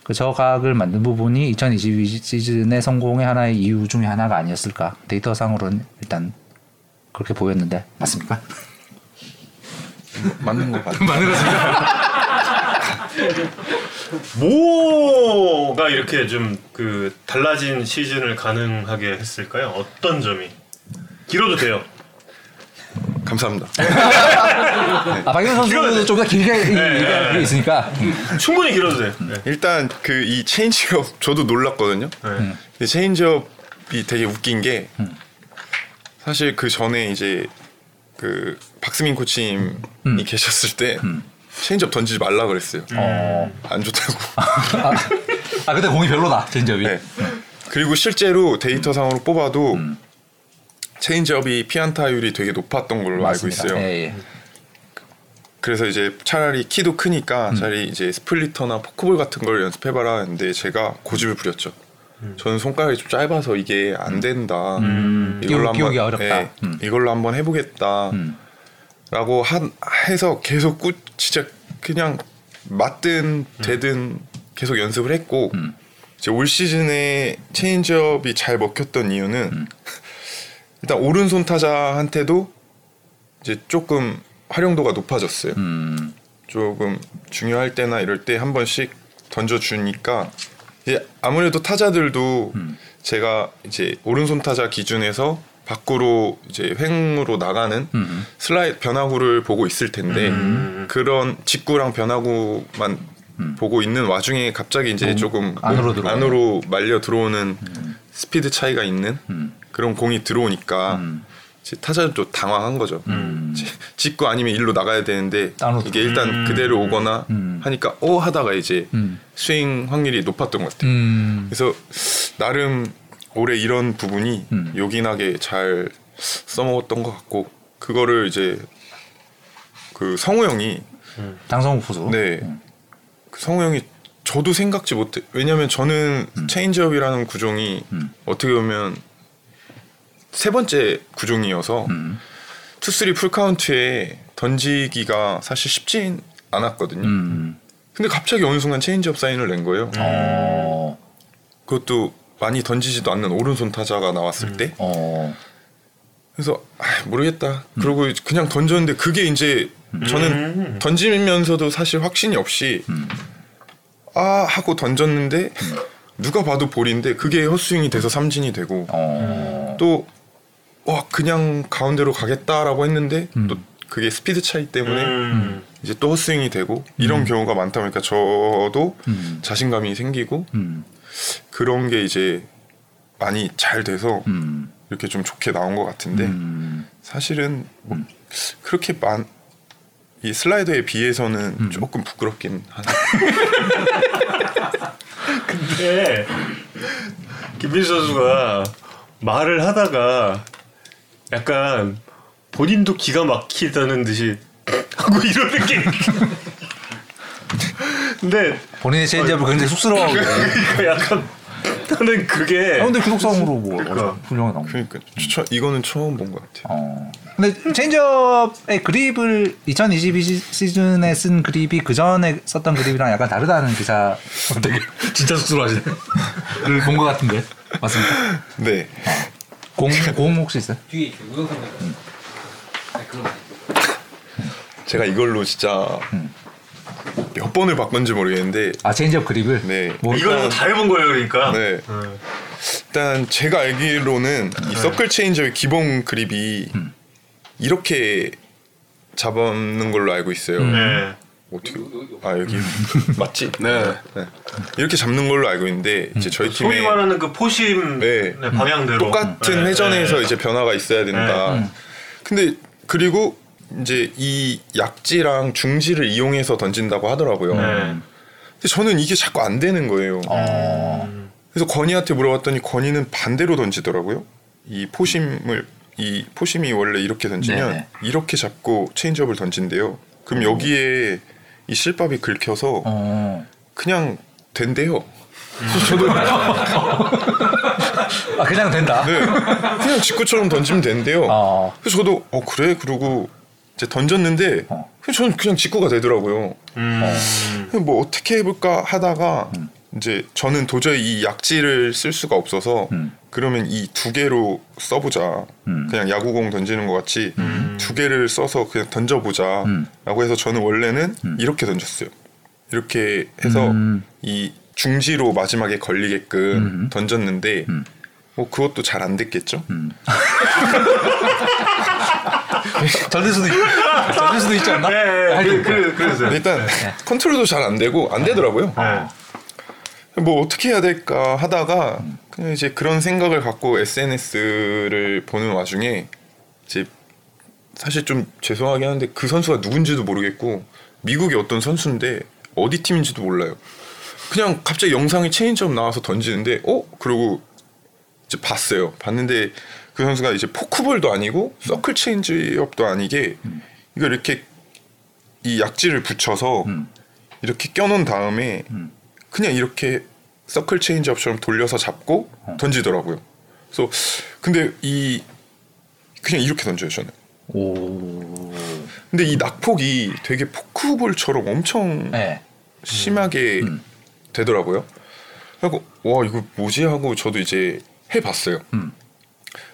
그 저 각을 만든 부분이 2022 시즌의 성공의 하나의 이유 중에 하나가 아니었을까. 데이터상으로는 일단 그렇게 보였는데 맞습니까? 맞는 거 같아요. 맞는 것입니다. 뭐가 이렇게 좀 그 달라진 시즌을 가능하게 했을까요? 어떤 점이? 길어도 돼요. 감사합니다. 아 박영현 선수도 좀더 길게 네, 얘기할 게 네. 있으니까 충분히 길어도 돼. 네. 일단 그 이 체인지업 저도 놀랐거든요. 네. 근데 체인지업이 되게 웃긴 게 사실 그 전에 이제 그 박승민 코치님이 계셨을 때 체인지업 던지지 말라 그랬어요. 어. 안 좋다고. 아, 아 근데 공이 별로다 체인지업이. 네. 그리고 실제로 데이터상으로 뽑아도 체인지업이 피안타율이 되게 높았던 걸로 맞습니다. 알고 있어요. 예, 예. 그래서 이제 차라리 키도 크니까 차라리 이제 스플리터나 포크볼 같은 걸 연습해봐라 했는데 제가 고집을 부렸죠. 저는 손가락이 좀 짧아서 이게 안 된다. 끼우- 끼우기 어렵다. 예, 음. 이걸로 한번 해보겠다. 음. 라고 한 해서 계속 꾸 진짜 그냥 맞든 되든 계속 연습을 했고 음. 이제 올 시즌에 체인지업이 잘 먹혔던 이유는 음. 일단 오른손 타자한테도 이제 조금 활용도가 높아졌어요. 음. 조금 중요할 때나 이럴 때 한 번씩 던져주니까 이제 아무래도 타자들도 음. 제가 이제 오른손 타자 기준에서 밖으로 이제 횡으로 나가는 음. 슬라이드 변화구를 보고 있을 텐데 음. 그런 직구랑 변화구만 보고 있는 와중에 갑자기 이제 몸 조금 안으로. 안으로 말려 들어오는 스피드 차이가 있는 음. 그런 공이 들어오니까 음. 타자는 좀 당황한 거죠. 음. 지- 직구 아니면 일로 나가야 되는데 이게 일단 음. 그대로 오거나 음. 하니까 어 하다가 이제 음. 스윙 확률이 높았던 것 같아요. 음. 그래서 나름 올해 이런 부분이 음. 요긴하게 잘 써먹었던 것 같고 그거를 이제 그 성우 형이 장성우 포수. 네. 그 성우 형이 저도 생각지 못해. 왜냐면 저는 체인지업이라는 구종이 음. 어떻게 보면 세 번째 구종이어서 음. 투쓰리 풀카운트에 던지기가 사실 쉽진 않았거든요. 음. 근데 갑자기 어느 순간 체인지업 사인을 낸 거예요. 어. 그것도 많이 던지지도 않는 오른손 타자가 나왔을 때. 어. 그래서 아, 모르겠다. 그러고 그냥 던졌는데 그게 이제 저는 음. 던지면서도 사실 확신이 없이 아 하고 던졌는데 누가 봐도 볼인데 그게 헛스윙이 돼서 삼진이 되고 어. 또와 그냥 가운데로 가겠다라고 했는데 또 그게 스피드 차이 때문에 음. 이제 또 헛스윙이 되고 이런 경우가 많다 보니까 저도 음. 자신감이 생기고 음. 그런 게 이제 많이 잘 돼서 음. 이렇게 좀 좋게 나온 것 같은데 음. 사실은 뭐 그렇게 많 이 슬라이더에 비해서는 조금 부끄럽긴 하네. 근데 김민수 선수가 말을 하다가 약간 본인도 기가 막히다는 듯이 하고 이러는 게 근데 본인의 체인지업을 굉장히 쑥스러워하고 그래요. 그러니까 약간 나는 그게 아, 근데 기록상으로 뭐 그러니까. 나온. 그러니까 처, 이거는 처음 본 것 같아요. 어. 근데 체인지업의 그립을 2022 시- 시즌에 쓴 그립이 그 전에 썼던 그립이랑 약간 다르다는 기사 되게 진짜 쑥스러워하시네. 를 본 것 같은데 맞습니까? 네, 공, 공 혹시 있어요? 뒤에 있어 우영상 같은 아니 그런 거 제가 이걸로 진짜 몇 번을 바꾼지 모르겠는데 아 체인지업 그립을? 네. 뭐, 이거는 뭐 다 해본 거예요 그러니까 네. 음. 일단 제가 알기로는 이 서클 체인지업의 기본 그립이 이렇게 잡는 걸로 알고 있어요. 네. 어떻게? 아 여기 맞지? 네. 네. 이렇게 잡는 걸로 알고 있는데 이제 저희 소위 팀에 말하는 그 포심 네. 네, 방향대로 똑같은 네, 회전에서 네. 이제 변화가 있어야 된다. 근데 그리고 이제 이 약지랑 중지를 이용해서 던진다고 하더라고요. 네. 근데 저는 이게 자꾸 안 되는 거예요. 어. 그래서 건희한테 물어봤더니 건희는 반대로 던지더라고요. 이 포심을 이 포심이 원래 이렇게 던지면 네네. 이렇게 잡고 체인지업을 던진대요. 그럼 여기에 이 실밥이 긁혀서 어. 그냥 된대요. 아 그냥 된다. 네, 그냥 직구처럼 던지면 된대요. 어. 그래서 저도 어 그래 그러고 이제 던졌는데 어. 저는 그냥 직구가 되더라고요. 음. 그냥 뭐 어떻게 해볼까 하다가 이제 저는 도저히 이 약지를 쓸 수가 없어서 음. 그러면 이 두 개로 써보자. 음. 그냥 야구공 던지는 것 같이 두 개를 써서 그냥 던져보자. 음. 라고 해서 저는 원래는 이렇게 던졌어요. 이렇게 해서 음. 이 중지로 마지막에 걸리게끔 음. 던졌는데 음. 뭐 그것도 잘 안 됐겠죠. 잘될 수도 있, 잘될 수도 있지 않나? 네, 네, 하여튼 그, 그, 그랬어요. 일단 컨트롤도 잘 안 되고 안 되더라고요. 네. 뭐 어떻게 해야 될까 하다가 그냥 이제 그런 생각을 갖고 SNS를 보는 와중에 이제 사실 좀 죄송하긴 한데 그 선수가 누군지도 모르겠고 미국의 어떤 선수인데 어디 팀인지도 몰라요. 그냥 갑자기 영상에 체인지업 나와서 던지는데 어 그러고 이제 봤어요. 봤는데 그 선수가 이제 포크볼도 아니고 서클 체인지업도 아니게 이거 이렇게 이 약지를 붙여서 음. 이렇게 껴놓은 다음에 그냥 이렇게 서클 체인지업처럼 돌려서 잡고 던지더라고요. 그래서 근데 이 그냥 이렇게 던져요 저는. 오. 근데 이 낙폭이 되게 포크볼처럼 엄청 네. 심하게 음. 되더라고요. 하고 와 이거 뭐지 하고 저도 이제 해봤어요. 음.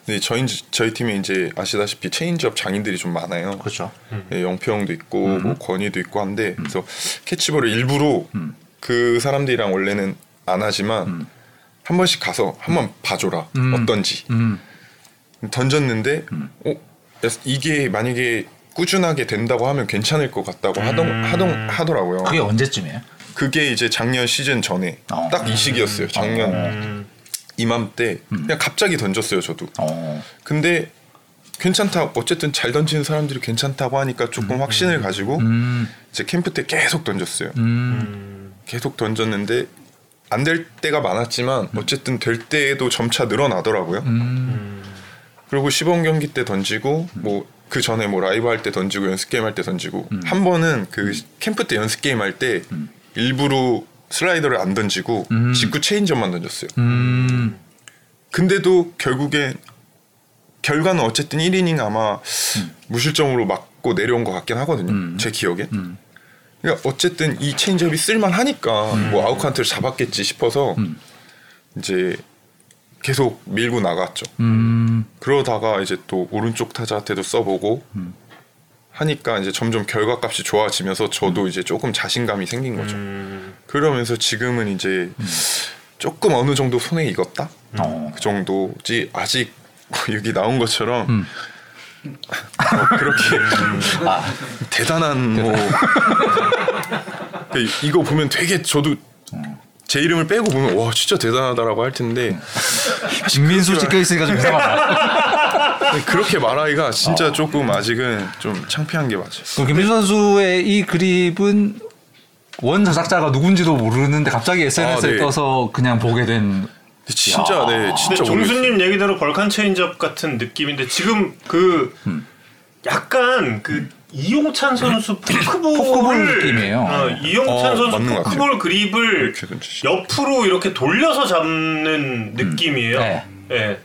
근데 저희 저희 팀에 이제 아시다시피 체인지업 장인들이 좀 많아요. 그렇죠. 예, 영표 형도 있고 음. 뭐 건희도 있고 한데 그래서 캐치볼을 일부러 음. 그 사람들이랑 원래는 안 하지만 음. 한 번씩 가서 한번 봐줘라 음. 어떤지 음. 던졌는데 음. 어 이게 만약에 꾸준하게 된다고 하면 괜찮을 것 같다고 하던 음. 하던 하더라고요. 그게 언제쯤이에요? 그게 이제 작년 시즌 전에 어. 딱이 시기였어요. 작년 음. 이맘때 그냥 갑자기 던졌어요. 저도. 어. 근데 괜찮다. 어쨌든 잘 던지는 사람들이 괜찮다고 하니까 조금 확신을 가지고 음. 이제 캠프 때 계속 던졌어요. 음. 음. 계속 던졌는데 안 될 때가 많았지만 어쨌든 될 때에도 점차 늘어나더라고요. 음. 그리고 시범 경기 때 던지고 뭐 그 전에 뭐 라이브 할 때 던지고 연습 게임 할 때 던지고 음. 한 번은 그 캠프 때 연습 게임 할 때 일부러 슬라이더를 안 던지고 음. 직구 체인지업만 던졌어요. 음. 근데도 결국엔 결과는 어쨌든 1이닝 아마 무실점으로 맞고 내려온 것 같긴 하거든요. 음. 제 기억엔. 음. 그러니까 어쨌든 이 체인지업이 쓸만하니까 뭐 아웃카운트를 잡았겠지 싶어서 음. 이제 계속 밀고 나갔죠. 음. 그러다가 이제 또 오른쪽 타자한테도 써보고 음. 하니까 이제 점점 결과값이 좋아지면서 저도 이제 조금 자신감이 생긴 거죠. 음. 그러면서 지금은 이제 조금 어느 정도 손에 익었다 어. 그 정도지 아직 뭐 여기 나온 것처럼 음. 뭐 그렇게 아. 대단한 뭐그 이거 보면 되게 저도 제 이름을 빼고 보면 와 진짜 대단하다라고 할 텐데 김민수 찍혀 있으니까 좀 이상하다. 그렇게 말하기가 진짜 어. 조금 아직은 좀 창피한 게 맞아요. 그럼 김민수 선수의 이 그립은 원 저작자가 누군지도 모르는데 갑자기 SNS에 아, 네. 떠서 그냥 보게 된. 진짜 네 진짜. 종수님 얘기대로 Vulcan 체인지업 같은 느낌인데 지금 그 음. 약간 그 이용찬 선수 포크볼 포크볼 느낌이에요. 어, 이용찬 어, 선수. 포크볼 그립을 던지시- 옆으로 이렇게 돌려서 잡는 느낌이에요. 네. 예.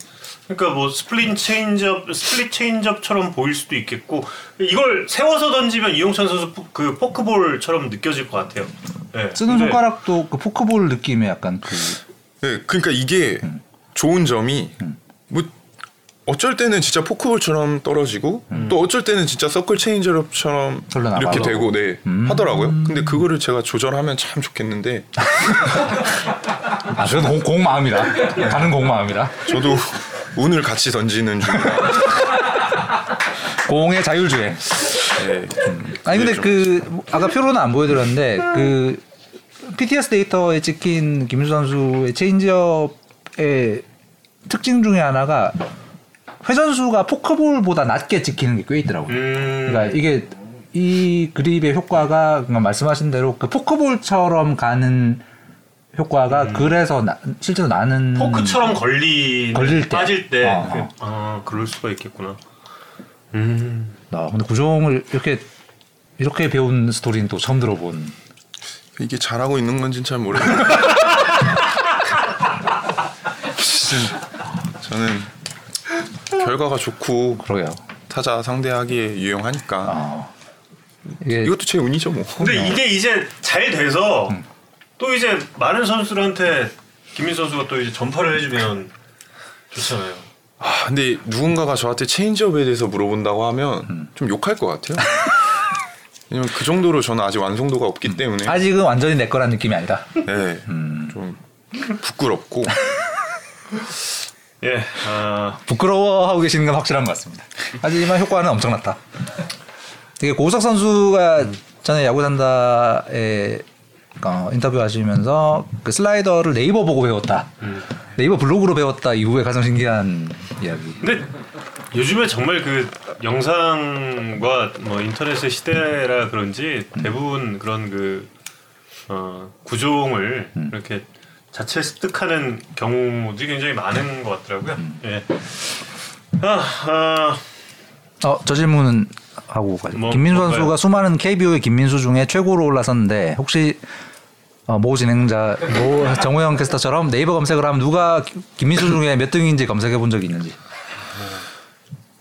그러니까 뭐 split 체인지업, split 체인지업처럼 보일 수도 있겠고 이걸 세워서 던지면 이용찬 선수 포- 그 포크볼처럼 느껴질 것 같아요. 예. 쓰는 손가락도 그 포크볼 느낌의 약간 그. 네, 그러니까 이게 좋은 점이 뭐 어쩔 때는 진짜 포크볼처럼 떨어지고 또 어쩔 때는 진짜 서클 체인저업처럼 흘러나가고. 이렇게 되고 네 음. 하더라고요. 근데 그거를 제가 조절하면 참 좋겠는데 아, 저는 공, 공 마음이라. 가는 공 마음이라. 저도 운을 같이 던지는 중이라 공의 자율주행. 네. 아니 근데 좀- 그 아까 표로는 안 보여드렸는데 그 PTS 데이터에 찍힌 김민수 선수의 체인지업의 특징 중에 하나가 회전수가 포크볼보다 낮게 찍히는 게 꽤 있더라고요. 음, 그러니까 이게 이 그립의 효과가 그냥 말씀하신 대로 그 포크볼처럼 가는 효과가 그래서 나, 실제로 나는 포크처럼 걸리 걸릴 때. 빠질 때. 어, 그- 어. 아 그럴 수가 있겠구나. 음. 아, 근데 구종을 이렇게 이렇게 배운 스토리는 또 처음 들어본. 이게 잘하고 있는 건진 잘 모르겠어요. 저는 결과가 좋고 그러게요. 타자 상대하기에 유용하니까 아, 이게 이것도 제 운이죠 뭐. 근데 이게 이제 잘 돼서 또 이제 많은 선수들한테 김민 선수가 또 이제 전파를 해주면 좋잖아요. 아 근데 누군가가 저한테 체인지업에 대해서 물어본다고 하면 좀 욕할 것 같아요. 왜냐면 그 정도로 저는 아직 완성도가 없기 때문에. 아직은 완전히 내 거란 느낌이 아니다. 네, 좀 부끄럽고. 예, 아, 부끄러워하고 계시는 건 확실한 것 같습니다. 하지만 효과는 엄청났다. 이게 고우석 선수가 전에 야구단다에 어, 인터뷰 하시면서 그 슬라이더를 네이버 보고 배웠다. 네이버 블로그로 배웠다 이후에 가장 신기한 이야기. 근데 요즘에 정말 그 영상과 뭐 인터넷의 시대라 그런지 대부분 그런 그 어, 구종을 이렇게 자체 습득하는 경우들이 굉장히 많은 것 같더라고요. 예. 아, 아, 어, 저 질문은 하고 가죠. 뭐, 김민수 뭔가요? 선수가 수많은 KBO의 김민수 중에 최고로 올라섰는데 혹시 어, 모 진행자, 모 정호영 캐스터처럼 네이버 검색을 하면 누가 기- 김민수 중에 몇 등인지 검색해 본 적이 있는지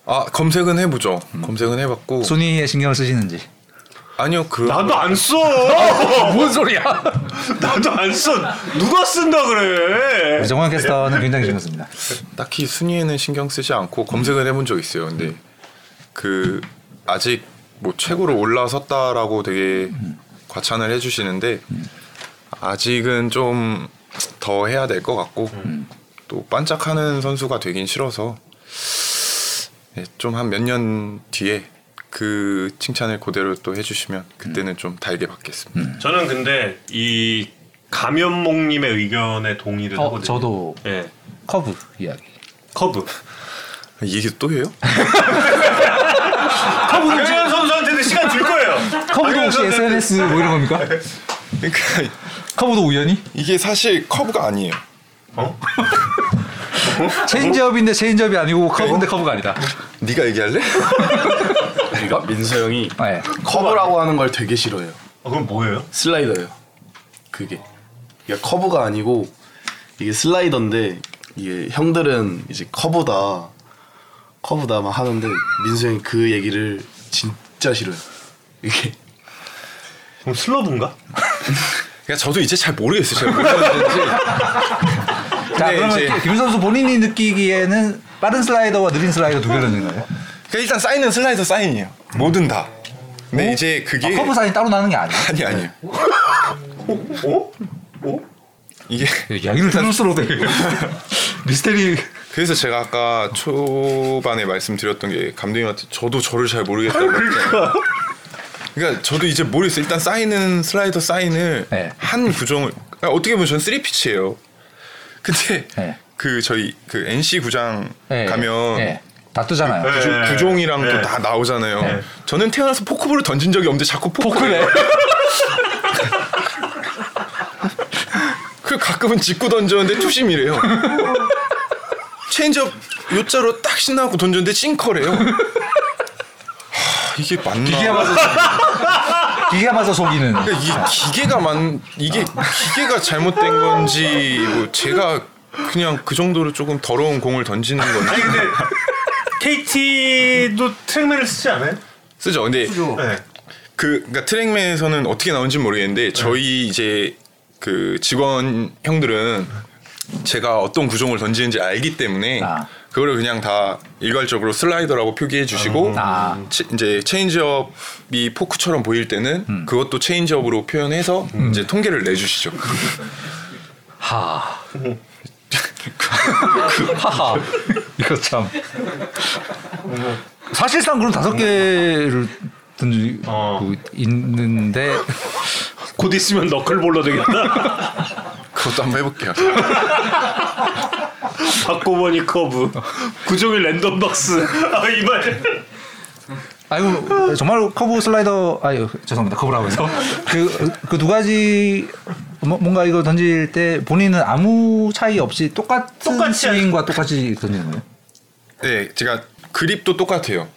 아 검색은 해보죠. 검색은 해봤고 순위에 신경을 쓰시는지 아니요 그 나도 안 써. 뭔 소리야? 나도 안 써. 누가 쓴다 그래? 정호영 캐스터는 굉장히 신경 씁니다. 딱히 순위에는 신경 쓰지 않고 검색을 해본 적 있어요. 근데 그 아직 뭐 최고로 올라섰다라고 되게 과찬을 해주시는데 아직은 좀 더 해야 될 것 같고 또 반짝하는 선수가 되긴 싫어서 네, 좀한 몇 년 뒤에 그 칭찬을 그대로 또 해주시면 그때는 좀 달게 받겠습니다. 저는 근데 이 감염목님의 의견에 동의를 어, 하거든요. 저도 예. 커브 이야기. 커브. 이 얘기 또 해요? 박영현 선수한테도 시간 줄 거예요. 커브도 박영현 혹시 SNS 뭐 이런 겁니까? 그러니까 커브도 우연히? 이게 사실 커브가 아니에요. 어? 체인지업인데 체인지업이 아니고 커브인데 커브가 아니다. 네가 얘기할래? 그러니까 민서 형이 네. 커브라고 하는 걸 되게 싫어해요. 어, 그럼 뭐예요? 슬라이더예요. 그게. 그러니까 커브가 아니고 이게 슬라이더인데 이게 형들은 이제 커브다 커브다 막 하는데 민수 형이 그 얘기를 진짜 싫어요. 이게 그럼 슬러브인가? 그러니까 저도 이제 잘 모르겠어요. 뭘 했는지. 자 그러면 이제 김 선수 본인이 느끼기에는 빠른 슬라이더와 느린 슬라이더 두 개를 넣는 거예요? 그러니까 일단 사인은 슬라이더 사인이에요. 뭐든 다. 근데 이제 그게 아, 커브 사인 따로 나는 게 아니야. 아니 아니에요. 어? 어? 이게 이야기를 들을수록 되게 미스테리. 그래서 제가 아까 초반에 말씀드렸던 게 감독님한테 저도 저를 잘 모르겠다고 했잖아요. 그러니까 저도 이제 모르겠어요. 일단 사인은 슬라이더 사인을 네. 한 구종을 그러니까 어떻게 보면 전 3피치예요. 근데 네. 그 저희 그 NC 구장 네, 가면 네. 다 뜨잖아요. 네. 구종, 구종 이랑 네. 또다 나오잖아요. 네. 저는 태어나서 포크볼을 던진 적이 없는데 자꾸 포크를 그 가끔은 직구 던졌는데 two-seam이래요. 체인지업 요자로 딱 신나고 던졌는데 싱커래요. 하, 이게 맞나? 기계가 맞아. 기계가 맞아 속이는. 그러니까 이게 기계가 만 이게 기계가 잘못된 건지 뭐 제가 그냥 그 정도로 조금 더러운 공을 던지는 건지 아니 근데 KT도 트랙맨을 쓰지 않아요? 쓰죠. 근데 네. 그 그러니까 트랙맨에서는 어떻게 나온지 모르겠는데 저희 이제 그 직원 형들은 제가 어떤 구종을 던지는지 알기 때문에 아. 그거를 그냥 다 일괄적으로 슬라이더라고 표기해 주시고 아. 체- 이제 체인지업이 포크처럼 보일 때는 음. 그것도 체인지업으로 표현해서 이제 통계를 내 주시죠. 하. 하하. 이거 참. 사실상 그럼 다섯 개를 던지고 어. 있는데 곧 있으면 너클볼러 되겠다. 그것도 한번 해볼게요. 박고버니 커브 구종일 랜덤박스. 아 이 말. 아이고 정말 커브 슬라이더 아유 죄송합니다 커브라고 해서 그그 두 가지 뭐- 뭔가 이거 던질 때 본인은 아무 차이 없이 똑같은 똑같이 스윙과 똑같이 던지는 거예요? 네, 제가 그립도 똑같아요.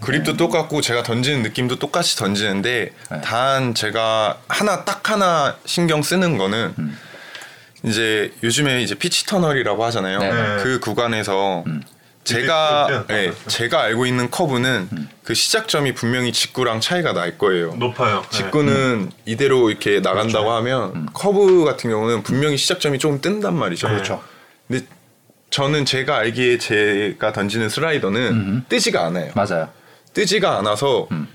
그립도 똑같고 제가 던지는 느낌도 똑같이 던지는데 네. 단 제가 하나 딱 하나 신경 쓰는 거는 음. 이제 요즘에 이제 pitch tunnel이라고 하잖아요. 네. 그 구간에서 음. 제가 네, 제가 알고 있는 커브는 음. 그 시작점이 분명히 직구랑 차이가 날 거예요. 높아요. 네. 직구는 이대로 이렇게 나간다고 하면 커브 같은 경우는 분명히 시작점이 조금 뜬단 말이죠. 그렇죠. 근데 저는 제가 알기에 제가 던지는 슬라이더는 뜨지가 않아요. 맞아요. 뜨지가 않아서 음.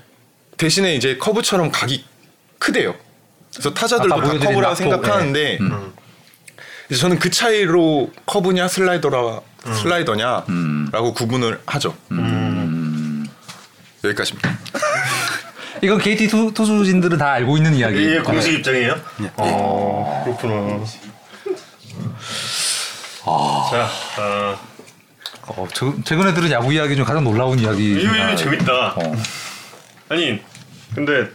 대신에 이제 커브처럼 각이 크대요. 그래서 타자들도 다 커브라 생각하는데 음. 저는 그 차이로 커브냐 슬라이더라 음. 슬라이더냐라고 구분을 하죠. 여기까지입니다. 이건 KT 투, 투수진들은 다 알고 있는 이야기. 이게 공식 입장이에요? 어, 그렇구나. 자, 아, 어, 저, 최근에 들은 야구 이야기 중 가장 놀라운 이야기. 이거, 이거 재밌다. 어. 아니, 근데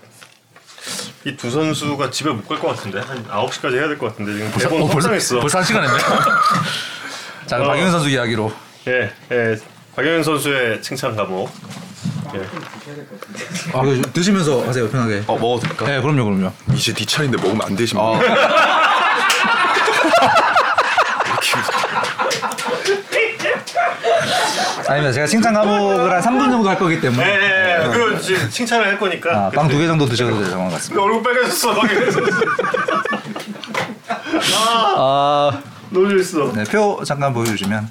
이 두 선수가 집에 못 갈 것 같은데 한 9시까지 해야 될 것 같은데 지금 대본 어, 벌써 확정했어. 벌써 한 시간 했네. 자, 어. 박영현 선수 이야기로. 예, 예. 박영현 선수의 칭찬 감옥. 예. 아, 그 드시면서 하세요 편하게. 어 먹어도 될까? 네, 그럼요, 그럼요. 이제 네 차인데 먹으면 안 되십니다. 아 닙니다. 제가 칭찬 감옥을 한 3분 정도 할 거기 때문에 예, 예. 그거 지금 칭찬을 할 거니까. 아, 빵두 개 정도 드셔도 될 상황 같습니다. 얼굴 빨개졌어, 박영현 선수. 아, 너무 재밌어. 네, 표 잠깐 보여주시면.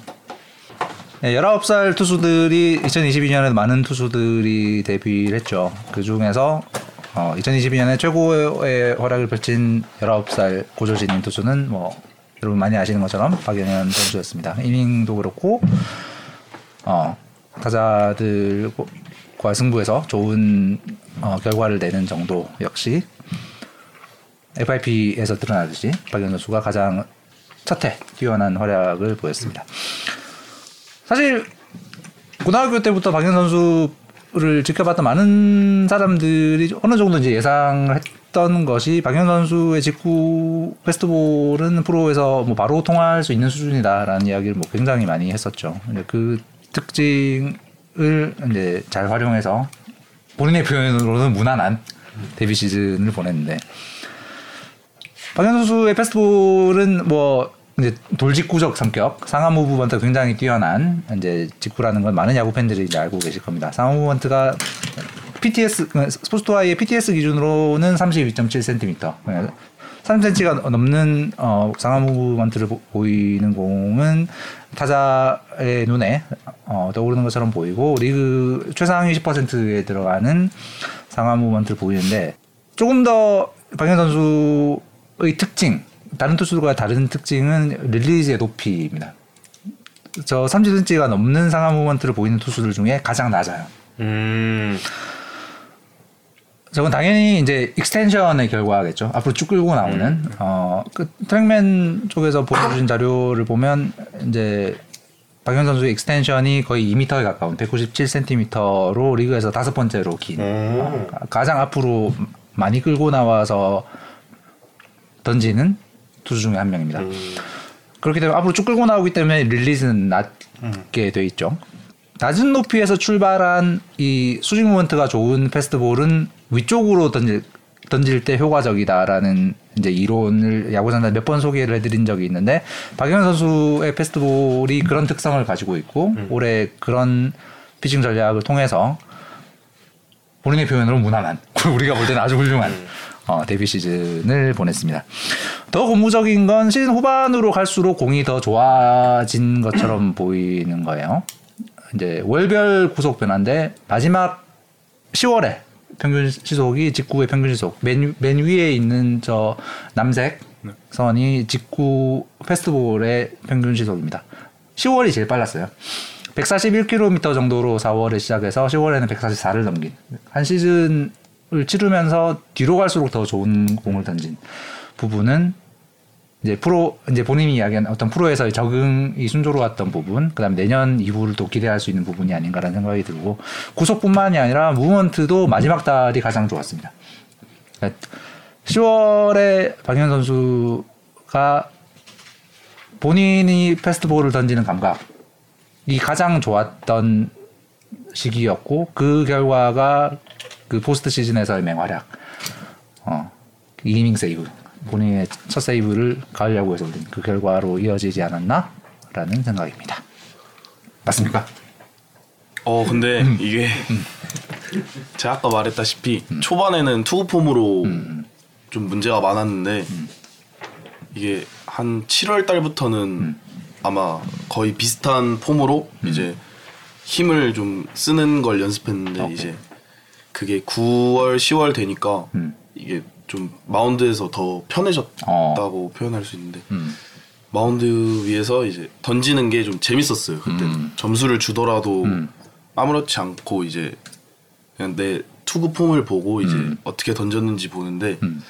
네, 19살 투수들이 2022년에 많은 투수들이 데뷔를 했죠. 그 중에서 어, 2022년에 최고의 활약을 펼친 19살 고조신인 투수는 뭐 여러분 많이 아시는 것처럼 박영현 선수였습니다. 이닝도 그렇고 어, 타자들과 승부에서 좋은 어, 결과를 내는 정도 역시 FIP에서 드러나듯이 박영현 선수가 가장 첫해 뛰어난 활약을 보였습니다. 사실 고등학교 때부터 박현 선수를 지켜봤던 많은 사람들이 어느 정도 이제 예상을 했던 것이 박현 선수의 직구 페스트볼은 프로에서 뭐 바로 통할 수 있는 수준이다라는 이야기를 뭐 굉장히 많이 했었죠. 그 특징을 이제 잘 활용해서 본인의 표현으로는 무난한 데뷔 시즌을 보냈는데 박현 선수의 패스트볼은 뭐 이제 돌직구적 성격, 상하 무브먼트 굉장히 뛰어난 이제 직구라는 건 많은 야구 팬들이 이제 알고 계실 겁니다. 상하 무브먼트가 PTS 스포츠토아의 PTS 기준으로는 32.7cm. 3cm가 넘는 어, 상하 무브먼트를 보- 보이는 공은 타자의 눈에 어, 떠오르는 것처럼 보이고 리그 최상위 10%에 들어가는 상하 movement를 보이는데 조금 더 박영현 선수의 특징, 다른 투수들과 다른 특징은 release의 높이입니다. 저 30cm가 넘는 상하 movement를 보이는 투수들 중에 가장 낮아요. 음, 저건 당연히 이제 extension의 결과겠죠. 앞으로 쭉 끌고 나오는 어그 트랙맨 쪽에서 보여주신 자료를 보면 이제 박영현 선수의 extension이 거의 2m에 가까운 197cm로 리그에서 다섯 번째로 긴 오. 가장 앞으로 많이 끌고 나와서 던지는 투수 중에 한 명입니다. 그렇기 때문에 앞으로 쭉 끌고 나오기 때문에 릴리즈는 낮게 돼 있죠. 낮은 높이에서 출발한 이 수직 모먼트가 좋은 패스트볼은 위쪽으로 던질 던질 때 효과적이다라는 이제 이론을 야구장단 몇 번 소개를 해드린 적이 있는데 박영현 선수의 패스트볼이 그런 특성을 가지고 있고 올해 그런 피칭 전략을 통해서 본인의 표현으로 무난한 우리가 볼 때는 아주 훌륭한 어, 데뷔 시즌을 보냈습니다. 더 고무적인 건 시즌 후반으로 갈수록 공이 더 좋아진 것처럼 보이는 거예요. 이제 월별 구속 변화인데 마지막 10월에 평균 시속이 직구의 평균 시속 맨, 맨 위에 있는 저 남색 선이 직구 페스트볼의 평균 시속입니다. 10월이 제일 빨랐어요. 141km 정도로 4월에 시작해서 10월에는 144를 넘긴 한 시즌을 치르면서 뒤로 갈수록 더 좋은 공을 던진 부분은 이제 프로 이제 본인이 이야기한 어떤 프로에서의 적응이 순조로웠던 부분, 그다음 내년 이후를 또 기대할 수 있는 부분이 아닌가라는 생각이 들고 구속뿐만이 아니라 무브먼트도 마지막 달이 가장 좋았습니다. 10월에 박현 선수가 본인이 패스트볼을 던지는 감각이 가장 좋았던 시기였고 그 결과가 그 포스트 시즌에서의 맹활약, 어, 2이닝 세이브, 본인의 첫 세이브를 가을 야구에서 올린 그 결과로 이어지지 않았나라는 생각입니다. 맞습니까? 어 근데 음. 이게 제가 아까 말했다시피 초반에는 투구 폼으로 음. 좀 문제가 많았는데 이게 한 7월 달부터는 음. 아마 거의 비슷한 폼으로 이제 힘을 좀 쓰는 걸 연습했는데 오케이. 이제 그게 9월 10월 되니까 음. 이게 좀 마운드에서 더 편해졌다고 표현할 수 있는데 음. 마운드 위에서 이제 던지는 게 좀 재밌었어요 그때 음. 점수를 주더라도 음. 아무렇지 않고 이제 그냥 내 투구 폼을 보고 이제 음. 어떻게 던졌는지 보는데 음.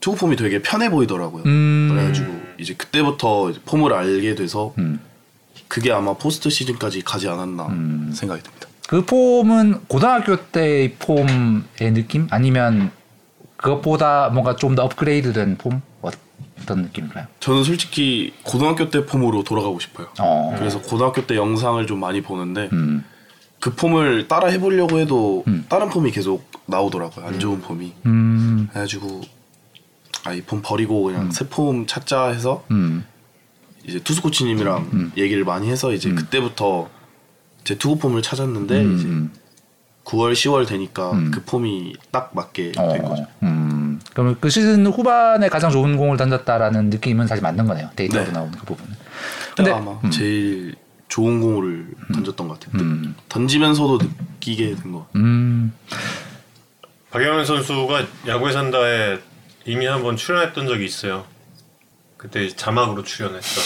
투구 폼이 되게 편해 보이더라고요. 음. 그래가지고 이제 그때부터 이제 폼을 알게 돼서 음. 그게 아마 포스트 시즌까지 가지 않았나 음. 생각이 듭니다. 그 폼은 고등학교 때의 폼의 느낌 아니면 그것보다 뭔가 좀 더 업그레이드된 폼 어떤 느낌인가요? 저는 솔직히 고등학교 때 폼으로 돌아가고 싶어요. 어. 그래서 고등학교 때 영상을 좀 많이 보는데 음. 그 폼을 따라 해보려고 해도 음. 다른 폼이 계속 나오더라고요. 안 좋은 폼이. 음. 그래가지고 아이 폼 버리고 그냥 새 폼 찾자 해서 음. 이제 투수 코치님이랑 음. 얘기를 많이 해서 이제 음. 그때부터 제 투구 폼을 찾았는데 음. 이제 음. 9월 10월 되니까 음. 그 폼이 딱 맞게 어. 된 거죠. 음. 그러면 그 시즌 후반에 가장 좋은 공을 던졌다라는 느낌은 사실 맞는 거네요. 데이터로 네. 나오는 그 부분은. 근데 근데 아마 음. 제일 좋은 공을 던졌던 것 같아요. 음. 던지면서도 느끼게 된 거. 음. 박영현 선수가 야구에 산다에 이미 한번 출연했던 적이 있어요. 그때 자막으로 출연했던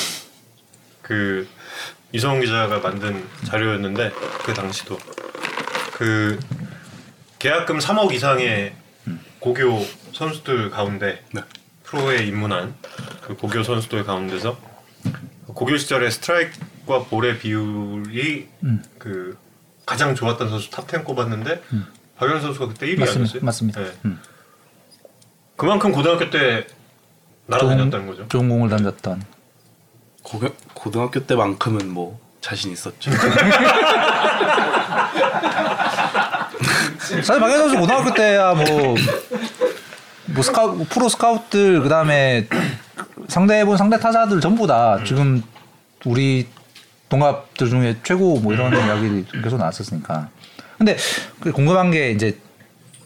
그 이성훈 기자가 만든 자료였는데 그 당시도 그 계약금 3억 이상의 고교 선수들 가운데 네. 프로에 입문한 그 고교 선수들 가운데서 고교 시절에 스트라이크와 볼의 비율이 음. 그 가장 좋았던 선수 top 10 꼽았는데 박영현 선수가 그때 1위 맞습니다. 아니었어요? 맞습니다. 네. 음. 그만큼 고등학교 때 날아다녔다는 거죠. 좋은 공을 던졌던. 고교, 고등학교 때만큼은 뭐 자신 있었죠. 사실 박현 선수 고등학교 때야 뭐, 뭐 스카우 프로 스카우트들 그 다음에 상대해본 상대 타자들 전부 다 지금 우리 동갑들 중에 최고 뭐 이런 이야기들이 계속 나왔었으니까. 근데 그 궁금한 게 이제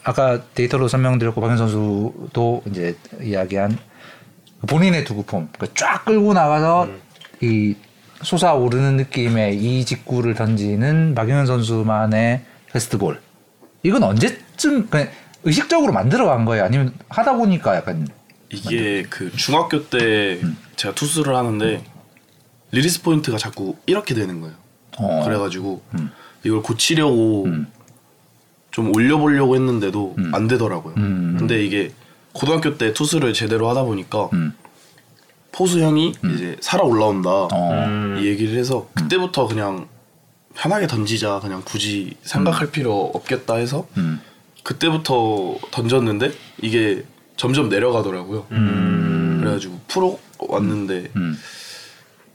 아까 데이터로 설명드렸고 박현 선수도 이제 이야기한 본인의 두구폼 그쫙 끌고 나가서 이 솟아오르는 느낌의 이 직구를 던지는 박영현 선수만의 패스트볼 이건 언제쯤 그냥 의식적으로 만들어 간 거예요 아니면 하다 보니까 약간 이게 그 중학교 때 음. 제가 투수를 하는데 release point가 자꾸 이렇게 되는 거예요. 어. 그래가지고 음. 이걸 고치려고 음. 좀 올려보려고 했는데도 음. 안 되더라고요. 음. 근데 이게 고등학교 때 투수를 제대로 하다 보니까 음. 포수 형이 이제 살아 올라온다 어. 음. 이 얘기를 해서 그때부터 그냥 편하게 던지자 그냥 굳이 생각할 필요 없겠다 해서 음. 그때부터 던졌는데 이게 점점 내려가더라고요. 음. 그래가지고 프로 왔는데 음.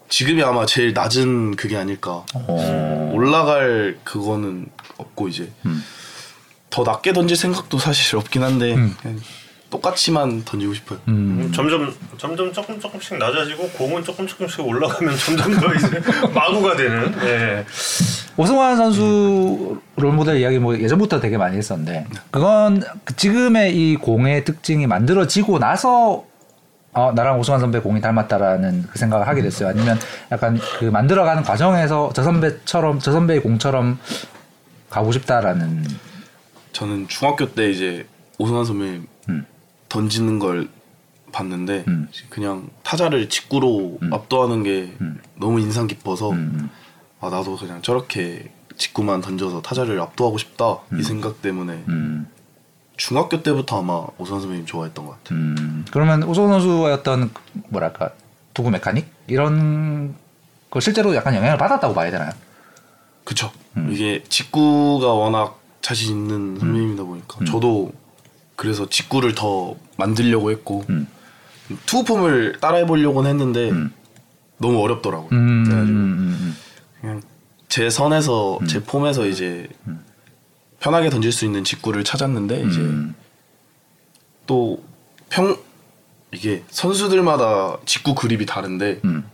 지금이 아마 제일 낮은 그게 아닐까. 어. 올라갈 그거는 없고 이제 음. 더 낮게 던질 생각도 사실 없긴 한데 음. 똑같이만 던지고 싶어요. 음. 점점 점점 조금 조금씩 낮아지고 공은 조금 조금씩 올라가면 점점 더 이제 마구가 되는. 예. 오승환 선수 롤모델 이야기 뭐 예전부터 되게 많이 했었는데 그건 그 지금의 이 공의 특징이 만들어지고 나서 어, 나랑 오승환 선배 공이 닮았다라는 그 생각을 하게 됐어요. 아니면 약간 그 만들어가는 과정에서 저 선배처럼 저 선배의 공처럼 가고 싶다라는 저는 중학교 때 이제 오승환 선배님 음. 던지는 걸 봤는데 음. 그냥 타자를 직구로 압도하는 게 음. 너무 인상 깊어서 음. 아 나도 그냥 저렇게 직구만 던져서 타자를 압도하고 싶다 이 생각 때문에 음. 중학교 때부터 아마 오선 선배님 좋아했던 것 같아요. 음, 그러면 오소원 선수의 어떤 뭐랄까 도구 메카닉 이런 거 실제로 약간 영향을 받았다고 봐야 되나요? 그쵸. 음. 이게 직구가 워낙 자신 있는 선배님이다 음. 보니까 저도 그래서 직구를 더 만들려고 했고 음. 투구폼을 따라해보려고는 했는데 음. 너무 어렵더라고요. 음, 그래가지고 음, 그냥 제 선에서 제 폼에서 이제 편하게 던질 수 있는 직구를 찾았는데 이제 음. 또평 이게 선수들마다 직구 그립이 다른데 음.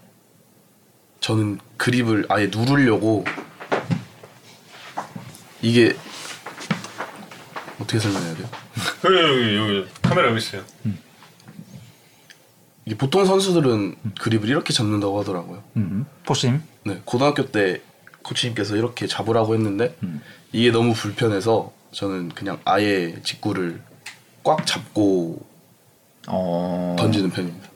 저는 그립을 아예 누르려고 이게 어떻게 설명해야 돼요? 여기 여기 여기 카메라 여기 있어요. 이게 보통 선수들은 그립을 이렇게 잡는다고 하더라고요. 음. 포심. 네, 고등학교 때 코치님께서 이렇게 잡으라고 했는데 음. 이게 너무 불편해서 저는 그냥 아예 직구를 꽉 잡고 어. 던지는 편입니다.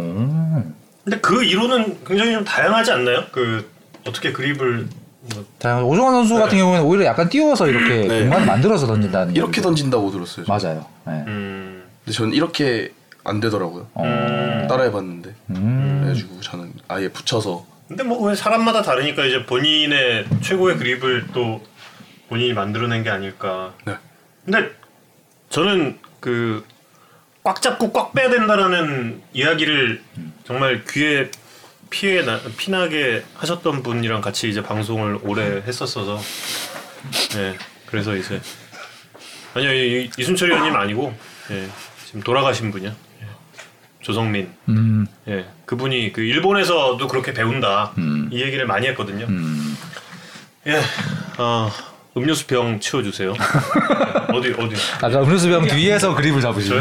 음. 근데 그 이론은 굉장히 좀 다양하지 않나요? 그 어떻게 그립을 뭐 자, 오종환 선수 같은 경우는 오히려 약간 띄워서 이렇게 네. 공간을 만들어서 던진다는 이렇게 얘기도- 던진다고 들었어요. 저는. 맞아요. 네. 음. 근데 저는 이렇게 안 되더라고요. 어. 따라해봤는데 음. 그래가지고 저는 아예 붙여서 근데 뭐왜 사람마다 다르니까 이제 본인의 최고의 그립을 또 본인이 만들어낸 게 아닐까. 네. 근데 저는 그 꽉 잡고 꽉 빼야 된다라는 이야기를 정말 귀에 피해 나, 피나게 하셨던 분이랑 같이 이제 방송을 오래 했었어서 예 그래서 이제 아니요 이- 이순철 의원님 아니고 예 지금 돌아가신 분이야 예, 조성민 음. 예 그분이 그 일본에서도 그렇게 배운다 음. 이 얘기를 많이 했거든요 음. 예 어, 음료수 병 치워주세요 예, 어디 어디 아까 음료수 병 뒤에서 그립을 잡으시죠.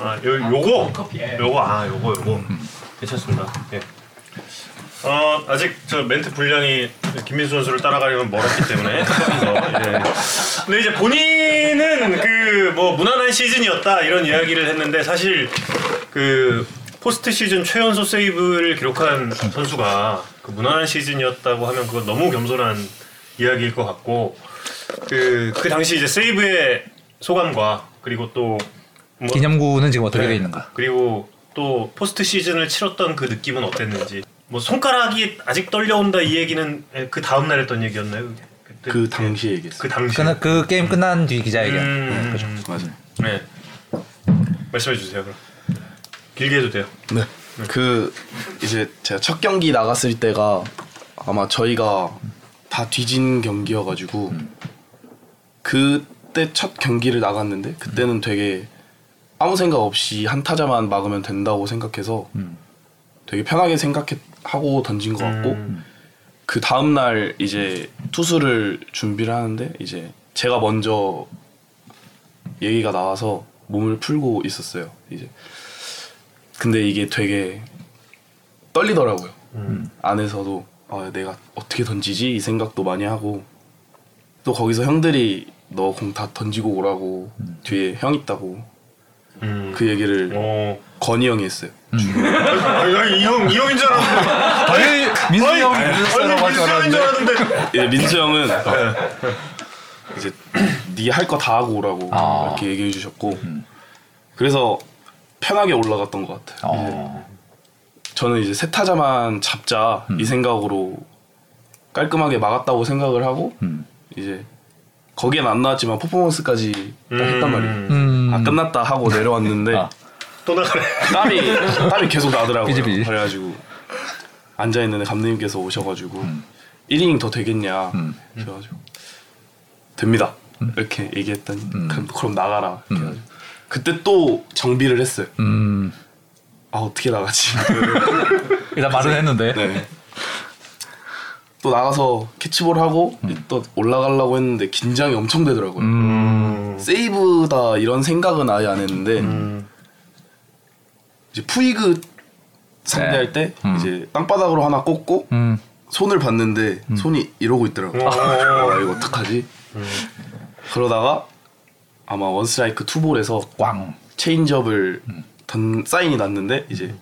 아, 요, 요거? 예. 요거, 아, 요거, 요거. 괜찮습니다. 예. 어, 아직 저 멘트 분량이 김민수 선수를 따라가려면 멀었기 때문에 예. 근데 이제 본인은 그 뭐 무난한 시즌이었다 이런 이야기를 했는데 사실 그 포스트 시즌 최연소 세이브를 기록한 선수가 그 무난한 시즌이었다고 하면 그건 너무 겸손한 이야기일 것 같고 그, 그 당시 이제 세이브의 소감과 그리고 또 뭐, 기념구는 지금 어떻게 네. 돼 있는가? 그리고 또 포스트 시즌을 치렀던 그 느낌은 어땠는지. 뭐 손가락이 아직 떨려온다 이 얘기는 그 다음 날 했던 얘기였나요? 그게? 그때? 그 당시에 얘기했어요. 그 당시. 그, 그 게임 끝난 뒤 기자회견. 음, 네, 그죠. 음, 맞아요. 네. 말씀해 주세요. 그럼. 길게 해도 돼요. 네. 그 이제 제가 첫 경기 나갔을 때가 아마 저희가 다 뒤진 경기여가지고 그때 첫 경기를 나갔는데 그때는 되게 아무 생각 없이 한 타자만 막으면 된다고 생각해서 되게 편하게 생각 하고 던진 것 같고 음. 그 다음 날 이제 투수를 준비를 하는데 이제 제가 먼저 얘기가 나와서 몸을 풀고 있었어요. 이제 근데 이게 되게 떨리더라고요. 안에서도 아, 내가 어떻게 던지지 이 생각도 많이 하고 또 거기서 형들이 너 공 다 던지고 오라고 뒤에 형 있다고 음. 그 얘기를 어. 건희 형이 했어요. 이형 이 형인 줄 알았는데. 아니 민수 아니, 형 아니, 민수 형인 줄 알았는데. 예, 민수 형은 이제 네 할 거 다 하고 오라고 아. 이렇게 얘기해 주셨고 그래서 편하게 올라갔던 것 같아요. 이제 어. 저는 이제 세 타자만 잡자 이 생각으로 깔끔하게 막았다고 생각을 하고 음. 이제 거기엔 안 나왔지만 퍼포먼스까지 딱 했단 음. 말이에요. 음. 아 끝났다 하고 내려왔는데 아. 또 나가래. 땀이 땀이 계속 나더라고요. 삐질삐질. 그래가지고 앉아 있는데 감독님께서 오셔가지고 1이닝 더 되겠냐 음. 그래가지고 됩니다 이렇게 얘기했더니 그럼, 그럼 나가라 해가지고 그때 또 정비를 했어요. 음. 아 어떻게 나가지? 일단 말은 했는데. 네. 또 나가서 캐치볼 하고 또 올라가려고 했는데 긴장이 엄청 되더라고요. 음. 세이브다 이런 생각은 아예 안 했는데 음. 이제 푸이그 상대할 때 음. 이제 땅바닥으로 하나 꽂고 음. 손을 봤는데 손이 이러고 있더라고요. 어. 아 이거 어떡하지? 그러다가 아마 원스트라이크 투볼에서 꽝. 체인지업을 던 사인이 났는데 이제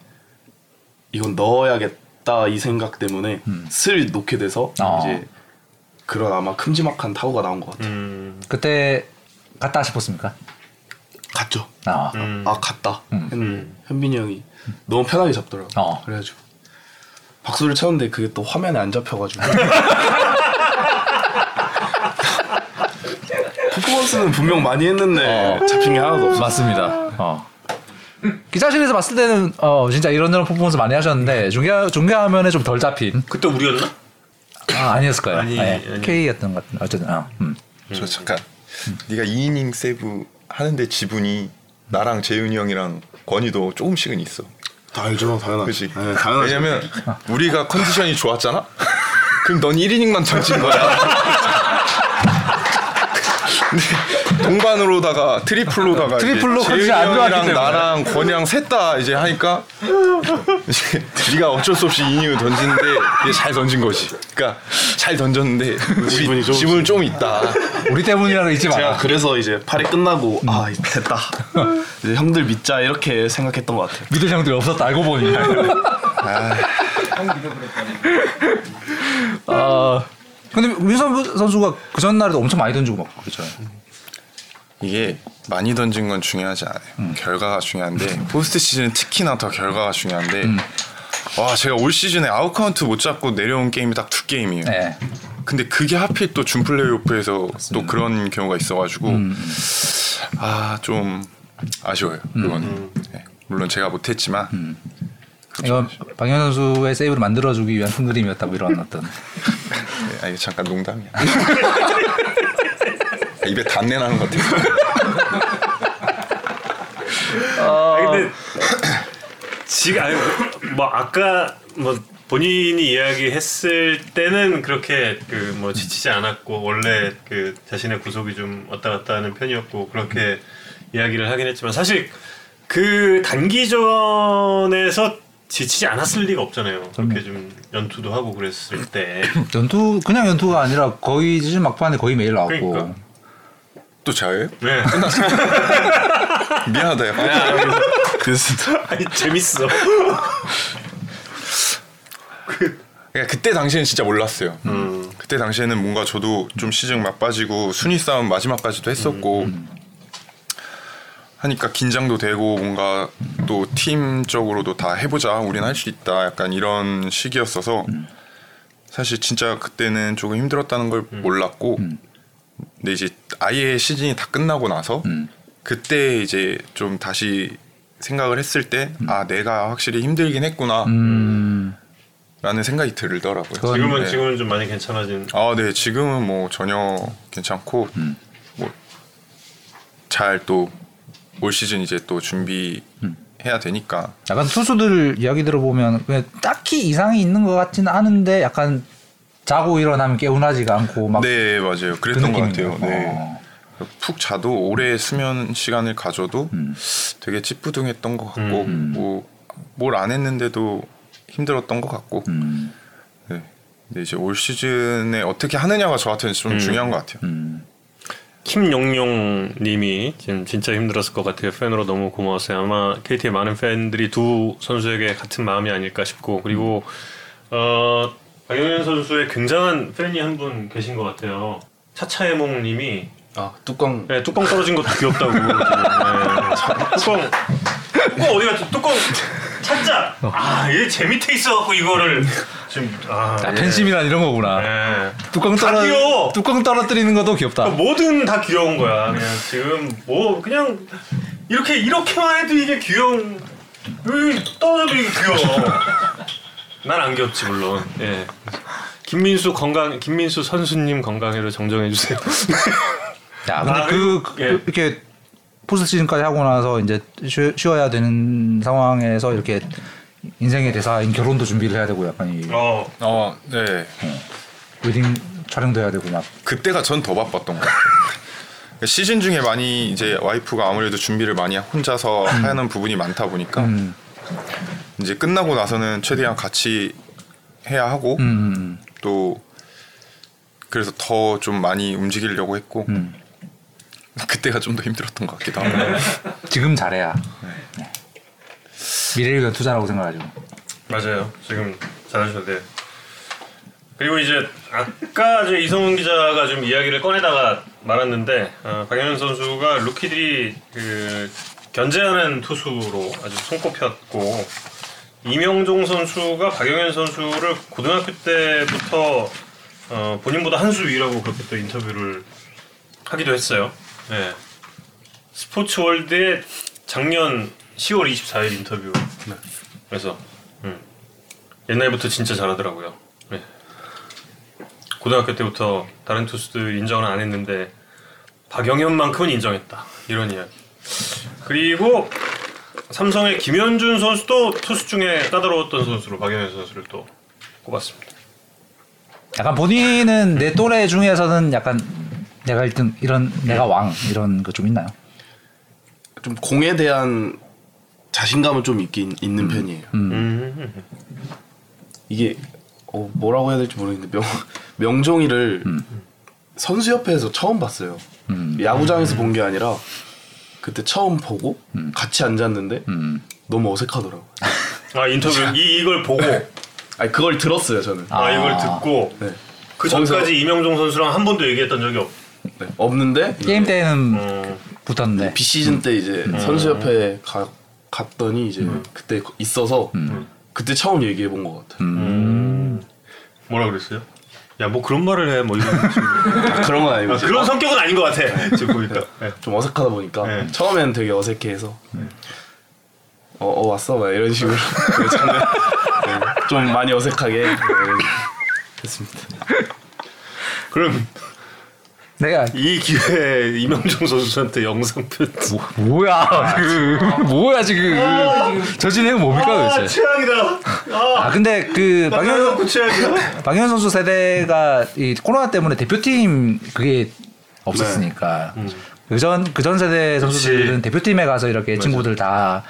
이건 넣어야겠다 이 생각 때문에 슬 놓게 돼서 어. 이제 그런 아마 큼지막한 타구가 나온 것 같아요. 음. 그때 갔다 싶었습니까? 갔죠. 아, 음. 아 갔다. 했는데 음. 현빈이 형이 너무 편하게 잡더라고. 어. 그래가지고 박수를 쳤는데 그게 또 화면에 안 잡혀가지고. 퍼포먼스는 분명 많이 했는데 어. 잡힌 게 하나도 없어. 맞습니다. 어. 기자실에서 봤을 때는 어 진짜 이런저런 퍼포먼스 많이 하셨는데 중계 중계 화면에 좀 덜 잡힌 그때 우리였나? 아 아니었을까요? 아니, 네, 아니. K였던 것 같은 어쨌든 아, 음. 저 잠깐 네가 2이닝 세브 하는데 지분이 나랑 재윤이 형이랑 권이도 조금씩은 있어. 다 알죠, 당연하지. 네, 당연하지. 왜냐면 우리가 컨디션이 좋았잖아. 그럼 넌 1이닝만 던진 거야. 근데 동반으로다가 triple로다가 triple로 컨디션이 안 좋았기 형이랑 때문에. 나랑 권이랑 셋다 이제 하니까 이제 네가 어쩔 수 없이 이닝을 던지는데 이게 잘 던진 거지. 그러니까 잘 던졌는데 우리 지분이 좀 지분 좀 있다. 우리 때문이라고 잊지 제가 마라. 그래서 이제 팔회 끝나고 아 됐다. 이제 형들 믿자 이렇게 생각했던 것 같아요. 믿을 형들이 없었다 알고 보니. 어 근데 민수 선수가 그 전날에도 엄청 많이 던지고 막 그렇죠. 이게 많이 던진 건 중요하지 않아요. 결과가 중요한데 포스트 시즌은 특히나 더 결과가 중요한데 와 제가 올 시즌에 아웃 카운트 못 잡고 내려온 게임이 딱 두 게임이에요. 네. 근데 그게 하필 또 준 플레이오프에서 또 그런 경우가 있어가지고 아좀 아쉬워요. 그거는 네. 물론 제가 못했지만 이건 박현 선수의 세이브를 만들어주기 위한 큰 그림이었다고 이런 어떤. 네, 아 이게 잠깐 농담이야. 입에 단내 나는 것 같아요. 아니, 근데 지금 아니 뭐 아까 뭐 본인이 이야기했을 때는 그렇게 그 뭐 지치지 않았고 원래 그 자신의 구속이 좀 왔다 갔다 하는 편이었고 그렇게 이야기를 하긴 했지만 사실 그 단기전에서 지치지 않았을 리가 없잖아요. 그렇게 좀 연투도 하고 그랬을 때. 연투 그냥 연투가 아니라 거의 시즌 막판에 거의 매일 나왔고. 그러니까. 또 자요? 네. 미안하다. 야. 그래서 아니 재밌어. 그러니까 그때 당시에는 진짜 몰랐어요. 음. 그때 당시에는 뭔가 저도 좀 시즌 막 빠지고 순위 싸움 마지막까지도 했었고 하니까 긴장도 되고 뭔가 또 팀적으로도 다 해보자 우리는 할수 있다 약간 이런 시기였어서 사실 진짜 그때는 조금 힘들었다는 걸 몰랐고 근데 이제 아예 시즌이 다 끝나고 나서 그때 이제 좀 다시 생각을 했을 때 아 내가 확실히 힘들긴 했구나 음. 라는 생각이 들더라고요. 지금은 네. 지금은 좀 많이 괜찮아진. 아, 네. 지금은 뭐 전혀 괜찮고 음. 뭐잘 또 올 시즌 이제 또 준비 해야 되니까 약간 투수들 이야기 들어보면 그냥 딱히 이상이 있는 것 같지는 않은데 약간 자고 일어나면 개운하지가 않고 막 네, 맞아요. 그 그랬던 것 느낌인 같아요. 네. 어. 푹 자도 오래 수면 시간을 가져도 음. 되게 찌뿌둥했던 것 같고 뭐뭘 안 했는데도 힘들었던 것 같고 음. 네. 근데 이제 올 시즌에 어떻게 하느냐가 저한테는 좀 중요한 것 같아요. 음. 김용용님이 지금 진짜 힘들었을 것 같아요. 팬으로 너무 고마웠어요. 아마 KT의 많은 팬들이 두 선수에게 같은 마음이 아닐까 싶고 그리고 어, 박영현 선수의 굉장한 팬이 한 분 계신 것 같아요. 차차해몽님이 아 뚜껑 네, 뚜껑 떨어진 것도 귀엽다고. 지금, 네. 뚜껑 뚜껑 어디 갔지? 뚜껑 찾자. 아얘 제 밑에 있어갖고 이거를 지금 아, 아, 예. 팬심이란 이런 거구나. 네. 뚜껑 다 떨어 귀여워. 뚜껑 떨어뜨리는 것도 귀엽다. 뭐든 다 귀여운 거야. 그냥 지금 뭐 그냥 이렇게 이렇게만 해도 이게 귀여운 여기 떨어져도 이게 귀여워. 난안 귀엽지 물론. 예. 김민수 건강 김민수 선수님 건강해로 정정해 주세요. 야, 근데 아, 그, 그 예. 이렇게 포스트 시즌까지 하고 나서 이제 쉬, 쉬어야 되는 상황에서 이렇게 인생의 대사인 결혼도 준비를 해야 되고 약간 이 어. 어, 네. 웨딩 촬영도 해야 되고 막 그때가 전 더 바빴던 것 같아요. 시즌 중에 많이 이제 와이프가 아무래도 준비를 많이 혼자서 하는 부분이 많다 보니까 음, 이제 끝나고 나서는 최대한 같이 해야 하고 음, 음, 또 그래서 더 좀 많이 움직이려고 했고 음. 그때가 좀 더 힘들었던 것 같기도 하고 지금 잘해야 네. 미래를 위한 투자라고 생각하죠. 맞아요. 지금 잘하셔도 돼요. 그리고 이제 아까 저 이성훈 기자가 좀 이야기를 꺼내다가 많았는데 어, 박영현 선수가 루키들이 그 견제하는 투수로 아주 손꼽혔고 이명종 선수가 박영현 선수를 고등학교 때부터 어, 본인보다 한 수 위라고 그렇게 또 인터뷰를 하기도 했어요. 네. 스포츠 월드의 작년 10월 24일 인터뷰. 그래서 음. 옛날부터 진짜 잘하더라고요. 네. 고등학교 때부터 다른 투수들 인정을 안 했는데 박영현만큼은 인정했다. 이런 이야기. 그리고 삼성의 김현준 선수도 투수 중에 까다로웠던 선수로 박영현 선수를 또 꼽았습니다. 약간 본인은 내 또래 중에서는 약간 내가 1등 이런 내가 왕 이런 거 좀 있나요? 좀 공에 대한 자신감은 좀 있긴 있는 편이에요. 음. 이게 어, 뭐라고 해야 될지 모르겠는데 명 명종이를 선수협회에서 처음 봤어요. 음. 야구장에서 본 게 아니라 그때 처음 보고 같이 앉았는데 음. 너무 어색하더라고. 요 아 인터뷰 이 이걸 보고 아니 그걸 들었어요 저는. 아, 아. 이걸 듣고 네. 그 전까지 이명종 선수랑 한 번도 얘기했던 적이 없. 네. 없는데 게임 때는 어, 붙었는데 비시즌 때 이제 선수협회 가, 갔더니 이제 그때 있어서 그때 처음 얘기해 본 것 같아요. 음. 뭐라 그랬어요? 야 뭐 그런 말을 해 뭐 이런. 아, 그런 건 아니고 아, 그런 성격은 아닌 것 같아 지금 보니까. 네. 좀 어색하다 보니까 네. 처음에는 되게 어색해해서 어, 어 왔어 막 이런 식으로 네, 좀 많이 어색하게 네, 했습니다. 그럼 내가 이 기회에 이명종 선수한테 영상 편지. 뭐야 지금 뭐야 지금 저 진행은 뭡니까 아 도대체? 최악이다. 아, 아 근데 그 최악이다. 박영현 선수 세대가 이 코로나 때문에 대표팀 그게 없었으니까 그전 그전 세대 선수들은 대표팀에 가서 이렇게 친구들 다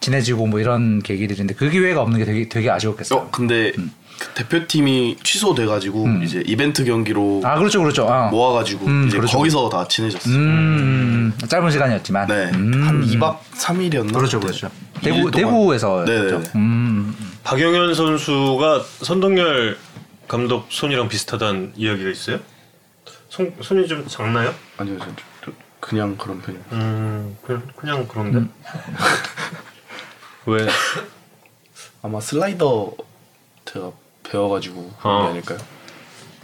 친해지고 뭐 이런 계기들인데 그 기회가 없는 게 되게 되게 아쉬웠겠어요. 어 근데 그 대표팀이 취소돼가지고 이제 이벤트 경기로 아 그렇죠 그렇죠. 어. 모아가지고 음, 이제 그렇죠. 거기서 다 친해졌어요. 음, 짧은 시간이었지만. 네, 음. 한 2박 3일이었나? 그렇죠 그렇죠. 대구 대구에서 네네. 음. 박영현 선수가 선동열 감독 손이랑 비슷하다는 이야기가 있어요? 손 손이 좀 작나요? 아니요, 저, 저 그냥 그런 편이에요. 음 그냥 그냥 그런데. 왜? 아마 슬라이더 제가 배워가지고 그런 어. 게 아닐까요?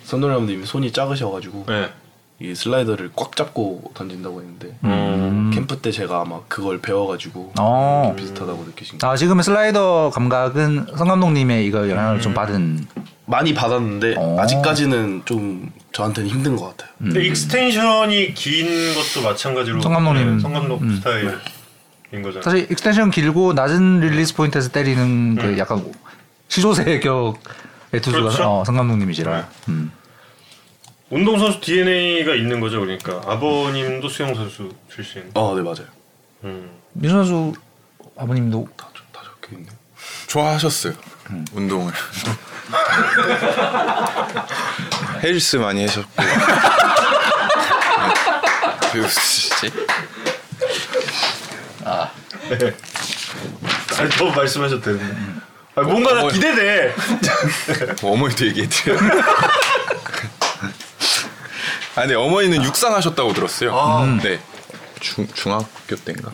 선동열님이 손이 작으셔가지고 네. 이 슬라이더를 꽉 잡고 던진다고 했는데 음. 캠프 때 제가 아마 그걸 배워가지고 어. 좀 비슷하다고 느끼신 거야 지금의 슬라이더 감각은 선 감독님의 이거 영향을 좀 받은. 많이 받았는데 어. 아직까지는 좀 저한테는 힘든 것 같아요. 근데 extension이 긴 것도 마찬가지로 선 감독님. 네, 선 감독 음. 스타일 인 거잖아요. 사실 extension 길고 낮은 release point에서 때리는 그 약간 시조새 격 의 투수가 그렇죠. 어, 성 감독님이시라. 네. 음. 운동 선수 DNA가 있는 거죠, 그러니까 아버님도 수영 선수 출신. 어, 네 맞아요. 음. 민수 선수 아버님도 다, 적- 다 적혀 있네요. 좋아하셨어요 운동을 헬스 많이 하셨고 그리고 뭐지 아니 더 말씀하셔도 되는데. 아, 뭔가 나 어머니. 기대돼. 뭐 어머니도 얘기해드려 아 근데 어머니는 육상하셨다고 들었어요. 네. 중, 중학교 때인가?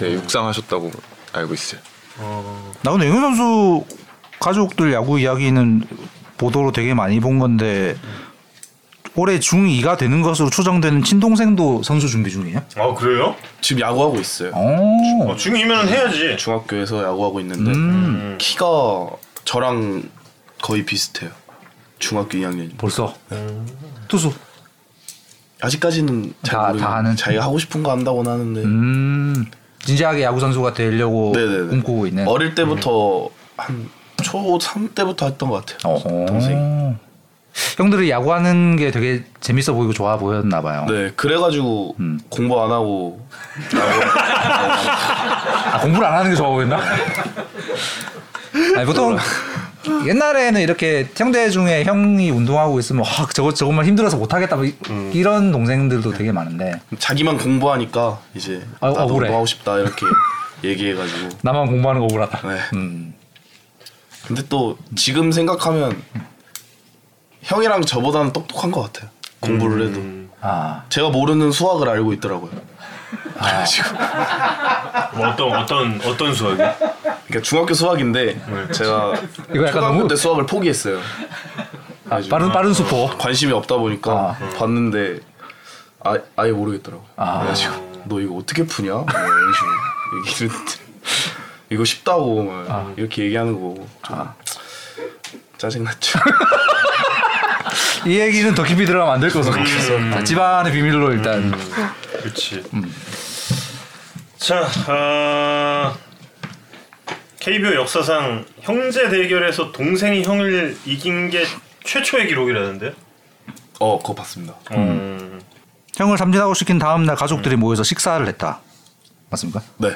네 육상하셨다고 알고 있어요. 나 근데 영현 선수 가족들 야구 이야기는 보도로 되게 많이 본 건데 올해 중2가 되는 것으로 추정되는 친동생도 선수 준비 중이에요? 아 그래요? 지금 야구하고 있어요. 오. 어, 중이면 해야지. 중학교에서 야구하고 있는데 음. 키가 저랑 거의 비슷해요. 중학교 2학년. 벌써 투수. 아직까지는 잘 다- 다 하는? 자기가 하고 싶은 거 한다고는 하는데 음. 진지하게 야구 선수가 되려고 네네네. 꿈꾸고 있는. 어릴 때부터 한 초3 때부터 했던 것 같아요. 어. 동생이. 형들이 야구하는 게 되게 재밌어 보이고 좋아 보였나 봐요. 네, 그래가지고 음. 공부 안 하고 아, 공부를 안 하는 게 좋아 보였나? 아니, 보통 옛날에는 이렇게 형제 중에 형이 운동하고 있으면 와 저거 저것만 힘들어서 못 하겠다 뭐 이- 음. 이런 동생들도 되게 많은데 자기만 공부하니까 이제 아, 나도 억울해. 운동하고 싶다 이렇게 얘기해가지고 나만 공부하는 거 억울하다. 네. 음. 근데 또 지금 생각하면 형이랑 저보다는 똑똑한 것 같아요. 공부를 해도 음. 아, 제가 모르는 수학을 알고 있더라고요. 뭐 어떤 어떤 어떤 수학이? 그러니까 중학교 수학인데 제가 이거 약간 초등학교 너무 때 수학을 포기했어요. 아, 빠른 빠른 수포. 관심이 없다 보니까 아. 봤는데 아, 아예 모르겠더라고. 아. 그래가지고 너 이거 어떻게 푸냐? 뭐 이런 식으로 얘기를 이거 쉽다고 막 아. 이렇게 얘기하는 거좀 짜증났죠. 이 얘기는 더 깊이 들어가면 안 될 것으로 같아서 집안의 비밀로 일단 그렇지. 자, 아, KBO 역사상 형제 대결에서 동생이 형을 이긴 게 최초의 기록이라는데. 어 그거 봤습니다. 음. 형을 삼진하고 시킨 다음 날 가족들이 모여서 식사를 했다. 맞습니까? 네.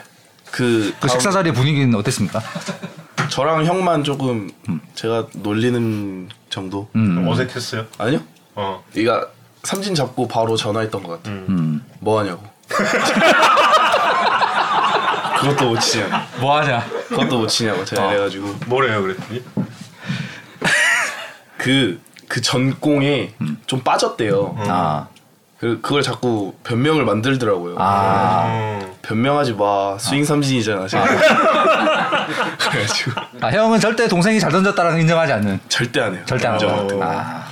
그, 그 다음 식사 자리의 분위기는 어땠습니까? 저랑 형만 조금 제가 놀리는 정도? 음. 어색했어요. 아니요. 어. 네가 삼진 잡고 바로 전화했던 것 같아. 음. 뭐 하냐고. 그것도 못 치냐고. 뭐 하냐? 그것도 못 치냐고 제가 이래가지고 뭐래요, 그랬더니? 그 그 전공에 좀 빠졌대요. 아, 그 그걸 자꾸 변명을 만들더라고요. 아, 음. 변명하지 마. 스윙 삼진이잖아. 제가. 그래가지고 아, 형은 절대 동생이 잘 던졌다라는 걸 인정하지 않는. 절대 안 해요. 절대 안 인정 해요. 아,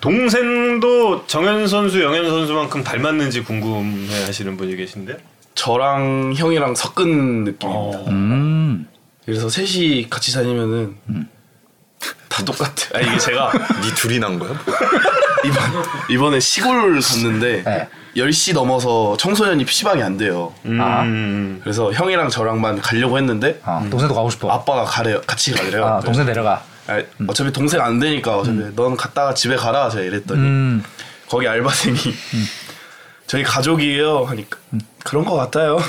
동생도 정현 선수, 영현 선수만큼 닮았는지 궁금해 하시는 분이 계신데. 저랑 형이랑 섞은 느낌입니다. 음. 그래서 셋이 같이 다니면은 다 똑같아. 아 이게 제가 니 둘이 난 거야? 이번 이번에 시골 갔는데 네. 10시 넘어서 청소년이 PC방이 안 돼요. 음. 그래서 형이랑 저랑만 가려고 했는데 아, 동생도 가고 싶어. 아빠가 가래요. 같이 가래요. 아, 동생 내려가. 아, 어차피 동생 안 되니까 어차피 넌 갔다가 집에 가라 제가 이랬더니 음. 거기 알바생이 저희 가족이에요 하니까 그런 거 같아요.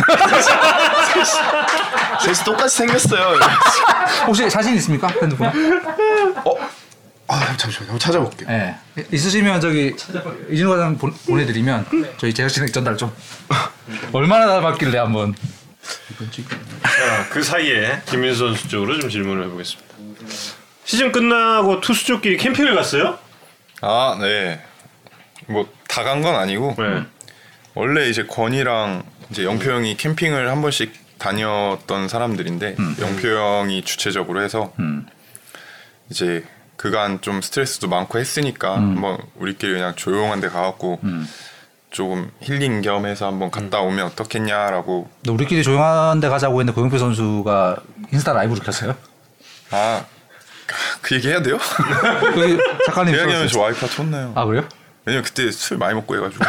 셋이 똑같이 생겼어요. 혹시 사진 있습니까? 핸드폰에? 어? 아 잠시만요. 한번 찾아볼게요. 예. 있으시면 저기 이진호 과장 보- 보내드리면 저희 제작진에 전달 좀. 얼마나 닮았길래 한번. 자, 그 사이에 김민수 선수 쪽으로 좀 질문을 해보겠습니다. 시즌 끝나고 투수족끼리 캠핑을 갔어요? 아, 네. 뭐 다 간 건 아니고 네. 원래 이제 권이랑 이제 영표 형이 캠핑을 한 번씩 다녔던 사람들인데 영표 형이 주체적으로 해서 음. 이제 그간 좀 스트레스도 많고 했으니까 한번 우리끼리 그냥 조용한 데 가갖고 조금 힐링 겸해서 한번 갔다 오면 어떻겠냐라고 근데 우리끼리 조용한 데 가자고 했는데 고영표 선수가 인스타 라이브를 켰어요. 아 그 얘기 해야 돼요? 그 작가님 그 얘기하면 들었어요. 저 와이프가 혼나요. 아 그래요? 왜냐면 그때 술 많이 먹고 해가지고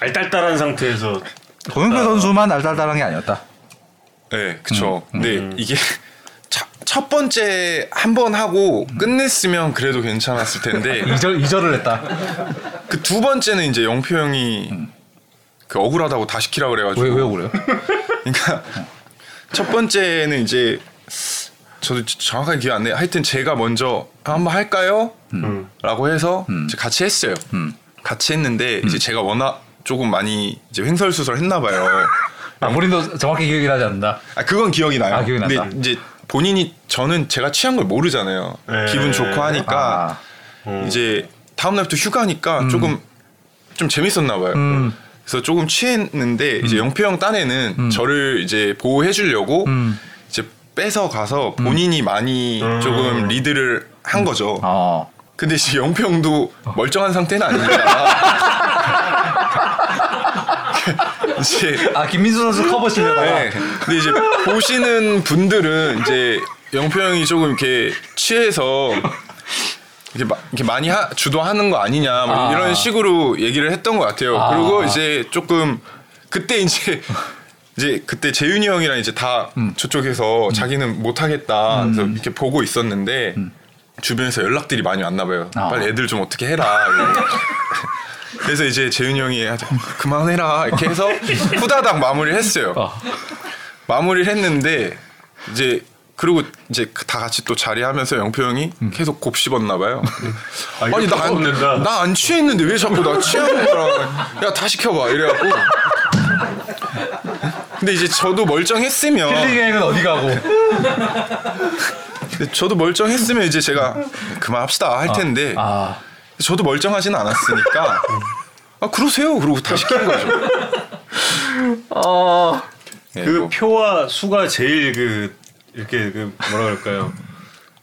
알딸딸한 상태에서 고영표 선수만 알달달한 게 아니었다. 네, 그쵸. 근데 이게 차- 첫 번째 한 번 하고 끝냈으면 그래도 괜찮았을 텐데 이절 이절을 했다. 그 두 번째는 이제 영표 형이 그 억울하다고 다 시키라 그래가지고 왜, 왜 그래요? 그러니까 첫 번째는 이제 저도 정확하게 기억 안 나요. 하여튼 제가 먼저 한번 할까요? 라고 해서 이제 같이 했어요. 음. 같이 했는데 이제 제가 워낙 조금 많이 이제 횡설수설 했나 봐요. 아, 본인도 정확히 기억이 나지 않는다. 아 그건 기억이 나요. 아, 기억이 근데 난다. 이제 본인이 저는 제가 취한 걸 모르잖아요. 네. 기분 좋고 하니까 아, 이제 다음 날부터 휴가니까 조금 좀 재밌었나 봐요. 음. 그래서 조금 취했는데 이제 영표 형 딴에는 저를 이제 보호해 주려고 음. 이제 뺏어 가서 본인이 많이 조금 리드를 한 거죠. 어. 근데 이제 영표 형도 멀쩡한 상태는 아니니까 이제 아 김민수 선수 커버 치려다가 네. 근데 이제 보시는 분들은 이제 영표 형이 조금 이렇게 취해서 이렇게, 마, 이렇게 많이 하, 주도하는 거 아니냐 뭐 아. 이런 식으로 얘기를 했던 것 같아요. 아. 그리고 이제 조금 그때 이제 이제 그때 재윤이 형이랑 이제 다 음. 저쪽에서 자기는 못 하겠다 그래서 이렇게 보고 있었는데 주변에서 연락들이 많이 왔나 봐요. 음. 아. 빨리 애들 좀 어떻게 해라. 그래서 이제 재윤이 형이 하여튼 그만해라 이렇게 해서 후다닥 마무리를 했어요. 어. 마무리를 했는데 이제 그리고 이제 다 같이 또 자리하면서 영표 형이 계속 곱씹었나 봐요. 아, 이거 없는다. 나안 취했는데 왜 자꾸 나 취한 거야? 야 다 시 켜봐 이래갖고. 근데 이제 저도 멀쩡했으면 힐링행은 어디 가고? 저도 멀쩡했으면 이제 제가 그만합시다 할 텐데 아, 저도 멀쩡하진 않았으니까 아 그러세요. 그러고 다 시킨 거죠. 네, 그 뭐. 표와 수가 제일 그 이렇게 그 뭐라 그럴까요?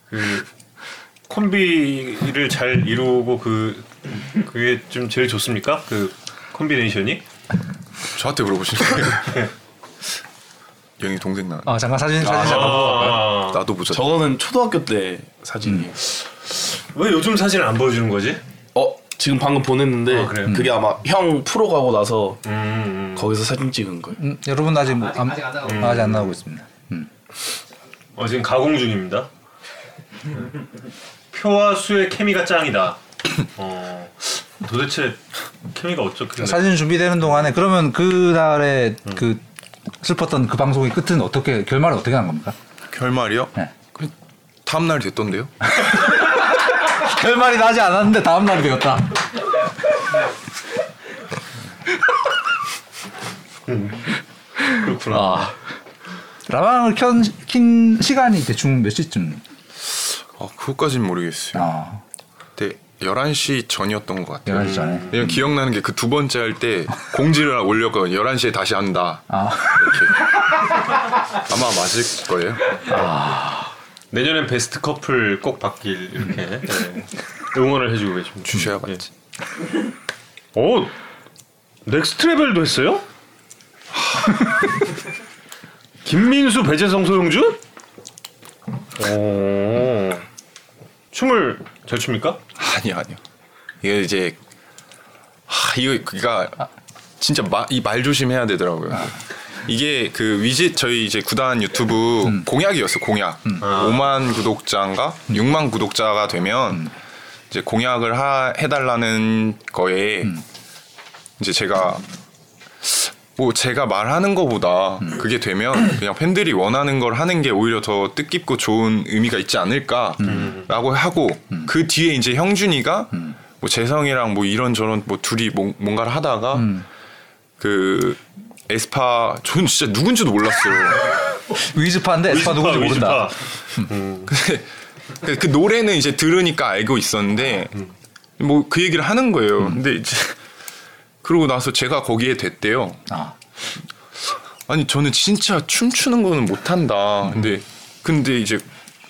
그 콤비를 잘 이루고 그 그게 좀 제일 좋습니까? 그 콤비네이션이? 저한테 물어보시는 거예요. 영희 동생 나. 어, 잠깐 사진 사진 잠깐 보고 갈까요? 아, 나도 보자. 저거는 초등학교 때 사진이에요. 왜 요즘 사진을 안 보여주는 거지? 어 지금 방금 보냈는데 아? 그게 아마 형 프로 가고 나서 음, 음. 거기서 사진 찍은 거예요. 음, 여러분 아직 뭐, 안, 아직 안 나가고 아직 안 나오고 있습니다. 음. 어, 지금 가공 중입니다. 표와 수의 케미가 짱이다. 어, 도대체 케미가 어쩌길래? 사진 준비되는 동안에 그러면 그 날에 그 슬펐던 그 방송의 끝은 어떻게 결말은 어떻게 난 겁니까? 결말이요? 네. 그 다음 날 됐던데요? 결말이 나지 않았는데 다음 날이 되었다. 그렇구나. 아. 라방을 켠, 킨 시간이 대충 몇 시쯤? 아 그것까진 모르겠어요. 아, 11시 전이었던 것 같아요. 11시 전에. 왜냐면 기억나는 게 그 두 번째 할 때 공지를 올렸거든요. 11시에 다시 한다. 아, 이렇게. 아마 맞을 거예요. 내년엔 베스트 커플 꼭 받길 이렇게 네. 응원을 해주고 계십니다. 주셔야 맞지. 오, Next Level도 했어요? 김민수, 배제성, 소형준? 오, 춤을 잘 춥니까? 아니요 아니요. 이게 이제 하, 이거 그니까 진짜 이 말 조심해야 되더라고요. 이게 그 위즈 저희 이제 구단 유튜브 공약이었어 공약. 5만 구독자인가? 6만 구독자가 되면 이제 공약을 하, 해달라는 거에 이제 제가 뭐 제가 말하는 거보다 그게 되면 그냥 팬들이 원하는 걸 하는 게 오히려 더 뜻깊고 좋은 의미가 있지 않을까 라고 하고 그 뒤에 이제 형준이가 뭐 재성이랑 뭐 이런 저런 뭐 둘이 뭔- 뭔가를 하다가 그 에스파 저는 진짜 누군지도 몰랐어요. 위즈파인데 에스파 누군지 모른다. 근데 그- 그 노래는 이제 들으니까 알고 있었는데 뭐 그 얘기를 하는 거예요. 근데 이제 그러고 나서 제가 거기에 됐대요. 아, 아니 저는 진짜 춤추는 거는 못한다. 근데 근데 이제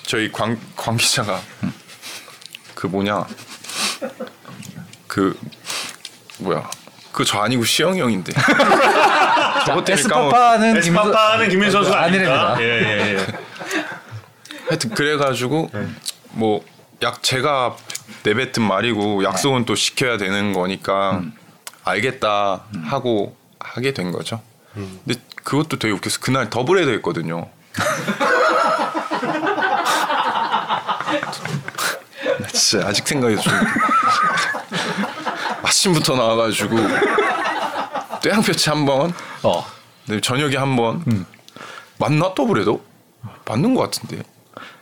저희 광, 광 기자가 그 뭐냐 그 뭐야 그 저 아니고 시영이 형인데 저것 때문에 까먹 에스파파는 김 에스파파는 김민수 선수가 아닙니다. 아니랍니다. 예, 예, 예. 하여튼 그래가지고 뭐 약 제가 내뱉은 말이고 약속은 또 지켜야 되는 거니까 알겠다 하고 하게 된 거죠. 근데 그것도 되게 웃겼어. 그날 더블헤더 했거든요. 진짜 아직 생각이 좀 아침부터 나와가지고 떼양볕이 한 번, 어. 네, 저녁에 한 번. 맞나 더블헤더? 맞는 것 같은데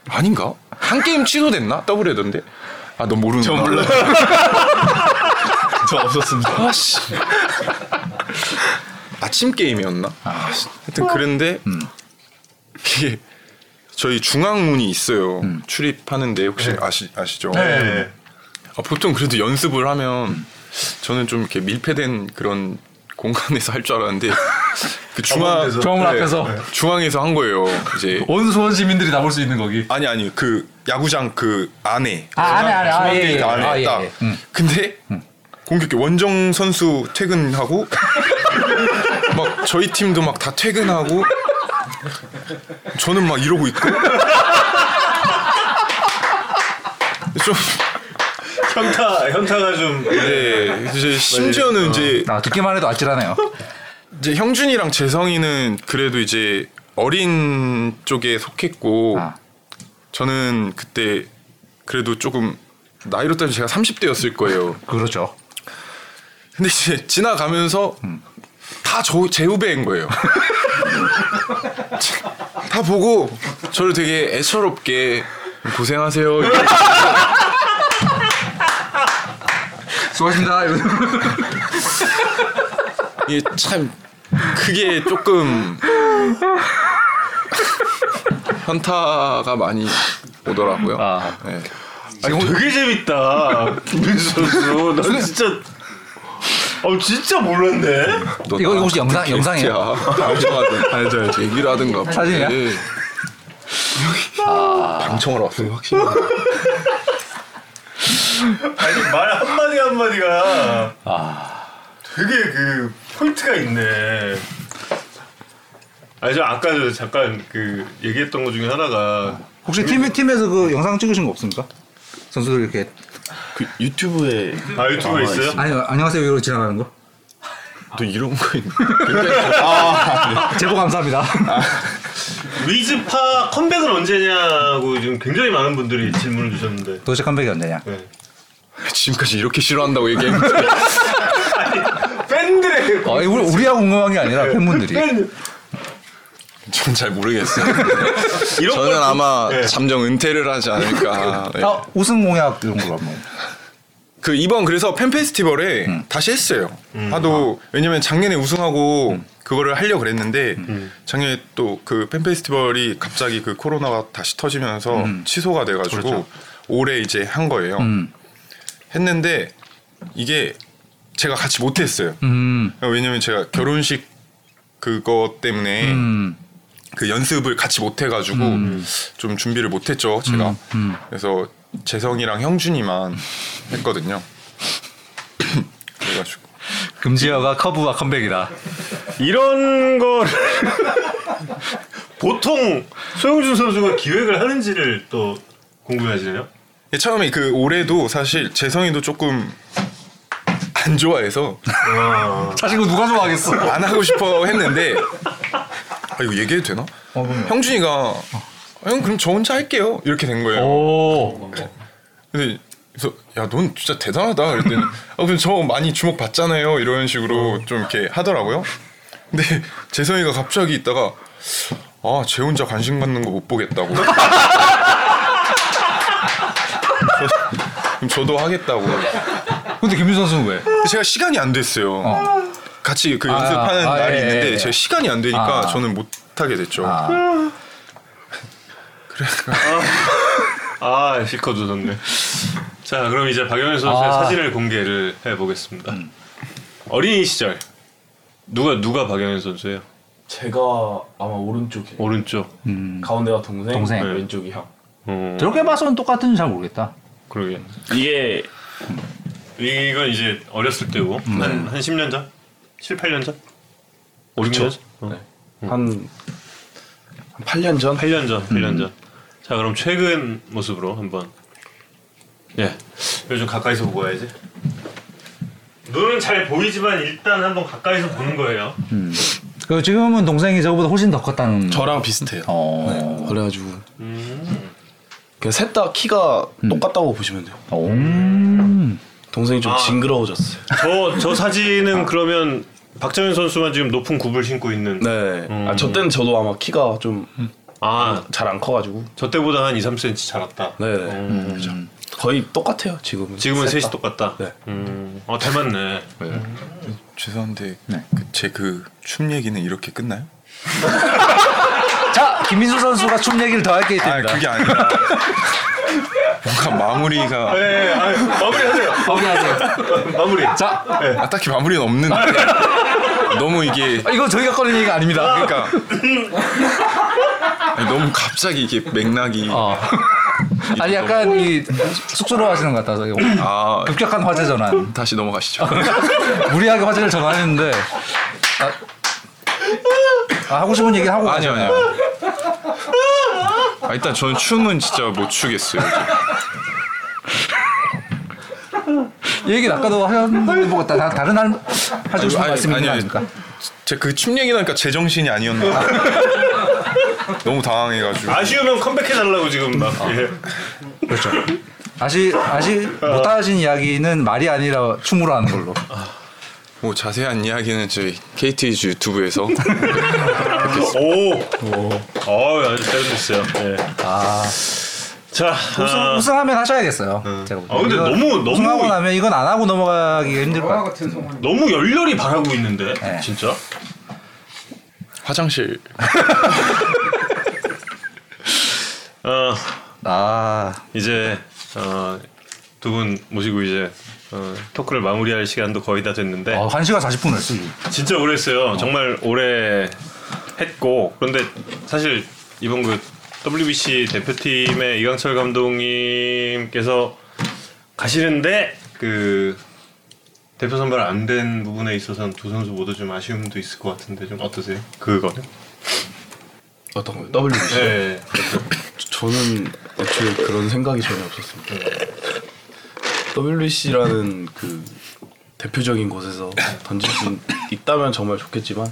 아닌가? 한 게임 취소됐나 더블헤더인데? 아 너 모르는 저 몰라요. 저 없었습니다. 아씨. 아침 게임이었나? 하여튼 그런데 이게 저희 중앙문이 있어요. 출입하는데 혹시 아시 아시죠? 네. 아, 보통 그래도 연습을 하면 저는 좀 이렇게 밀폐된 그런 공간에서 할 줄 알았는데 그 중앙 정문 앞에서 중앙에서 한 거예요. 이제 온 수원 시민들이 다 볼 수 있는 거기. 아니 아니 그 야구장 그 안에 아, 안에, 안에. 아, 중앙 예, 예. 안에 아, 예, 딱 예. 음. 근데 공격기 원정 선수 퇴근하고 막 저희 팀도 막 다 퇴근하고 저는 막 이러고 있고 좀 현타 현타가 좀 네, 이제 심지어는 이제 아, 듣기만 해도 아찔하네요. 이제 형준이랑 재성이는 그래도 이제 어린 쪽에 속했고 아. 저는 그때 그래도 조금 나이로 따지면 제가 30대였을 거예요. 그렇죠. 근데 이제 지나가면서 다저제 후배인 거예요. 다 보고 저를 되게 애처롭게 고생하세요. 수고하십니다. 이게 참 그게 조금 현타가 많이 오더라고요. 아. 네. 되게 재밌다 김민수 선수. 나 진짜 어 진짜 몰랐네. 너 이거 나 혹시 영상- 영상이에요? 방청하든 알죠 알죠 얘기를 하든가 사진이야? 예. 방청을 왔어요 확실히 아니 말 한마디 한마디가 아 되게 그 포인트가 있네. 아니 저 아까 저 잠깐 그 얘기했던 것 중에 하나가 혹시 팀 팀에서 그 영상 찍으신 거 없습니까? 선수들 이렇게 그 유튜브에 아 유튜브에 있어요? 아니 안녕하세요 이러고 지나가는 거? 또 이런 거 있네 제보 감사합니다. 위즈파 컴백은 언제냐고 지금 굉장히 많은 분들이 질문을 주셨는데 도대체 컴백이 언제냐? 네. 지금까지 이렇게 싫어한다고 얘기했는데 팬들의 아, 이거 우리- 우리가 궁금한 게 아니라 팬분들이. 팬 저는 잘 모르겠어요 이런 저는 걸 아마 네. 잠정 은퇴를 하지 않을까 네. 아, 우승 공약 이런 걸로 한번. 그 이번 그래서 팬 페스티벌에 음. 다시 했어요. 하도 왜냐면 작년에 우승하고 음. 그거를 하려 고 그랬는데 작년에 또 그 팬 페스티벌이 갑자기 그 코로나가 다시 터지면서 취소가 돼가지고 올해 이제 한 거예요. 음. 했는데 이게 제가 같이 못했어요. 음. 왜냐면 제가 결혼식 그거 때문에 음. 그 연습을 같이 못 해가지고 좀 준비를 못 했죠 제가 음. 그래서 재성이랑 형준이만 했거든요 그래가지고 금지어가 커브와 컴백이다. 이런 거를 보통 소영준 선수가 기획을 하는지를 또 궁금해지네요. 처음에 그 올해도 사실 재성이도 조금 안 좋아해서 와. 사실 이거 누가 좋아하겠어? 안 하고 싶어 했는데 아 이거 얘기해도 되나? 형준이가 아, 형 그럼 저 혼자 할게요. 이렇게 된 거예요. 오. 근데 그래서 야 넌 진짜 대단하다. 그랬더니 아 그럼 저 많이 주목 받잖아요. 이런 식으로 좀 이렇게 하더라고요. 근데 재성이가 갑자기 있다가 아쟤 혼자 관심 갖는 거 못 보겠다고. 그럼 저도 하겠다고. 근데 김민 선수는 왜? 근데 제가 시간이 안 됐어요 같이 그 아, 연습하는 아, 날이 예, 있는데 예. 제가 시간이 안 되니까 아. 저는 못 하게 됐죠 아. 아 실컷 웃었네. 자 그럼 이제 박영현 선수의 아. 사진을 공개를 해보겠습니다. 어린이 시절 누가 누가 박영현 선수예요? 제가 아마 오른쪽에 오른쪽. 음. 가운데가 동생, 동생. 네, 왼쪽이 형. 어, 저렇게 봐서는 똑같은지 잘 모르겠다. 그러게. 이게 이건 이제 어렸을 때고 한, 한 10년 전? 7, 8년 전? 5, 6년 전? 어. 네. 한, 한 8년 전? 8년 전, 8년 전. 자, 그럼 최근 모습으로 한번. 예. 요즘 가까이서 보고 와야지. 눈은 잘 보이지만 일단 한번 가까이서 보는 거예요. 그 지금은 동생이 저보다 훨씬 더 컸다는. 저랑 비슷해요. 어. 네, 그래가지고 음. 그냥 셋다 키가 똑같다고 보시면 돼요. 오. 음. 동생이 좀 아. 징그러워졌어요. 저, 저 사진은 그러면 박정현 선수만 지금 높은 굽을 신고 있는. 네. 음. 아, 저 때는 저도 아마 키가 좀잘안 아, 커가지고. 저 때보다 한 2, 3cm 자랐다. 네네. 음. 거의 똑같아요 지금은. 지금은 셋 셋이 다. 똑같다. 네. 음. 어, 닮았네. 죄송한데 네. 제그 춤 얘기는 이렇게 끝나요? 자, 김민수 선수가 춤 얘기를 더 할게아 있답니다. 그게 아니라 마무리가 네, 아, 마무리하세요. 마무리하세요. 마무리. 자, 아, 딱히 마무리는 없는데 너무 이게 아, 이거 저희가 꺼낸 얘기가 아닙니다. 그러니까 아니, 너무 갑자기 이게 맥락이 어. 아니 약간 이 쑥스러워하시는 것 같아서 이거 아 급격한 화제 전환. 다시 넘어가시죠. 무리하게 화제를 전환했는데 아, 아, 하고 싶은 얘기 하고 아니요 가잖아요. 아니요. 아, 일단 저는 춤은 진짜 못 추겠어요. 이 얘기는 아까도 하셨는데 뭐 다, 다른 할 하시고 싶은 아니, 말씀 있는 거 아니요. 아닙니까? 제그춤 얘기 나니까 제 정신이 아니었나. 너무 당황해가지고. 아쉬우면 컴백해달라고 지금 막. 예. 그렇죠. 아시 아시 못하신 이야기는 말이 아니라 춤으로 하는 걸로. 뭐 자세한 이야기는 저희 KT즈 유튜브에서 오. 오. 어, 아주 세련됐어요. 예. 아 자, 우승, 아, 우승하면 하셔야겠어요. 제가 아, 근데 너무- 너무- 우승하고 나면 이건 안 하고 넘어가기가 힘들 것 같아요. 같은 성원. 너무 열렬히 바라고 있는데, 네. 진짜. 화장실 어, 아 이제 어, 두 분 모시고 이제 어, 토크를 마무리할 시간도 거의 다 됐는데 어, 1시간 40분을 쓰기. 진짜 오래 했어요. 정말 오래 했고 그런데 사실 이번 그 WBC 대표팀의 이강철 감독님께서 가시는데 그 대표 선발 안 된 부분에 있어서는 두 선수 모두 좀 아쉬움도 있을 것 같은데 좀 어떠세요? 그거는? 어떤 거요? WBC? 네. 저는 애초에 그런 생각이 전혀 없었습니다. WBC라는 그 대표적인 곳에서 던질 수 있다면 정말 좋겠지만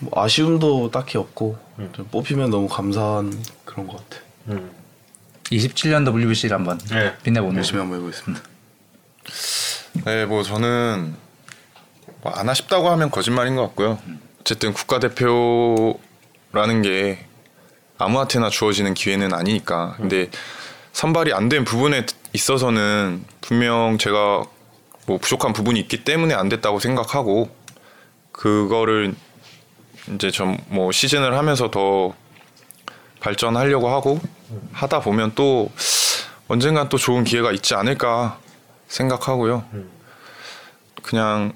뭐 아쉬움도 딱히 없고 좀 뽑히면 너무 감사한 그런 것 같아. 음. 27년 WBC를 한번 네. 빛내보는 열심히 한번 해보겠습니다. 네, 뭐 저는 뭐 안 아쉽다고 하면 거짓말인 것 같고요. 어쨌든 국가대표라는 게 아무한테나 주어지는 기회는 아니니까. 근데 선발이 안 된 부분에 있어서는 분명 제가 뭐 부족한 부분이 있기 때문에 안 됐다고 생각하고 그거를 이제 좀 뭐 시즌을 하면서 더 발전하려고 하고 하다 보면 또 언젠간 또 좋은 기회가 있지 않을까 생각하고요. 그냥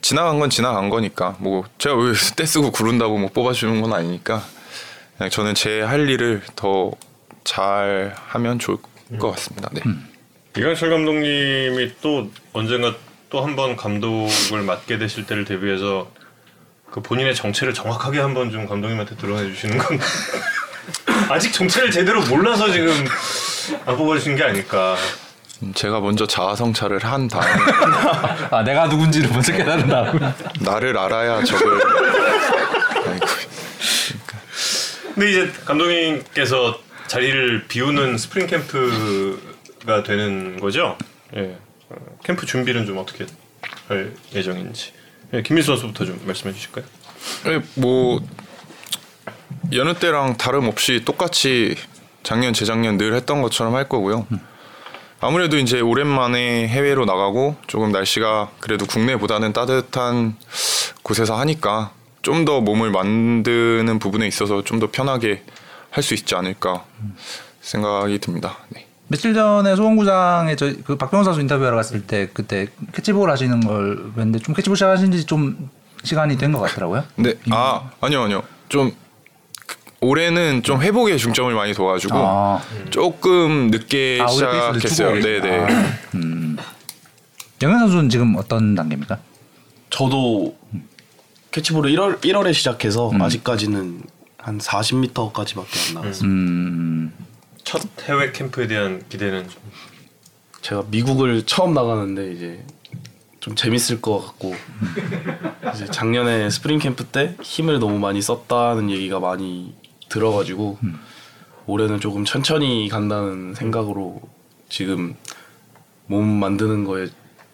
지나간 건 지나간 거니까 뭐 제가 왜 떼쓰고 구른다고 뭐 뽑아주는 건 아니니까 그냥 저는 제 할 일을 더 잘 하면 좋을 것 같습니다. 네. 이강철 감독님이 또 언젠가 또 한 번 감독을 맡게 되실 때를 대비해서 그 본인의 정체를 정확하게 한번 좀 감독님한테 드러내 주시는 건 아직 정체를 제대로 몰라서 지금 안 뽑아주신 게 아닐까. 음, 제가 먼저 자아성찰을 한 다음에 아 내가 누군지를 먼저 깨달은 다음. 나를 알아야 적을 아이고 근데 이제 감독님께서 자리를 비우는 스프링 캠프 가 되는 거죠. 예. 어, 캠프 준비는 좀 어떻게 할 예정인지. 예, 김민수 선수부터 좀 말씀해 주실까요? 네, 뭐 여느 때랑 다름없이 똑같이 작년 재작년 늘 했던 것처럼 할 거고요. 아무래도 이제 오랜만에 해외로 나가고 조금 날씨가 그래도 국내보다는 따뜻한 곳에서 하니까 좀 더 몸을 만드는 부분에 있어서 좀 더 편하게 할 수 있지 않을까 생각이 듭니다. 네. 며칠 전에 소원구장에 저그 박병호 선수 인터뷰하러 갔을 때 그때 캐치볼 하시는 걸 뵀는데 좀 캐치볼 시작하신 지 좀 시간이 된 것 같더라고요. 근데 아 아니요 아니요 좀 그- 올해는 좀 회복에 중점을 많이 둬가지고 아, 조금 늦게 아, 시작했어요. 네네. 아, 음. 영현 선수는 지금 어떤 단계입니까? 저도 캐치볼을 1월 1월에 시작해서 아직까지는 한 40m까지밖에 안 나왔어요. 음, 첫 해외 캠프에 대한 기대는 좀 제가 미국을 처음 나가는데 이제 좀 재밌을 것 같고 이제 작년에 스프링 캠프 때 힘을 너무 많이 썼다는 얘기가 많이 들어가지고 올해는 조금 천천히 간다는 생각으로 지금 몸 만드는 거에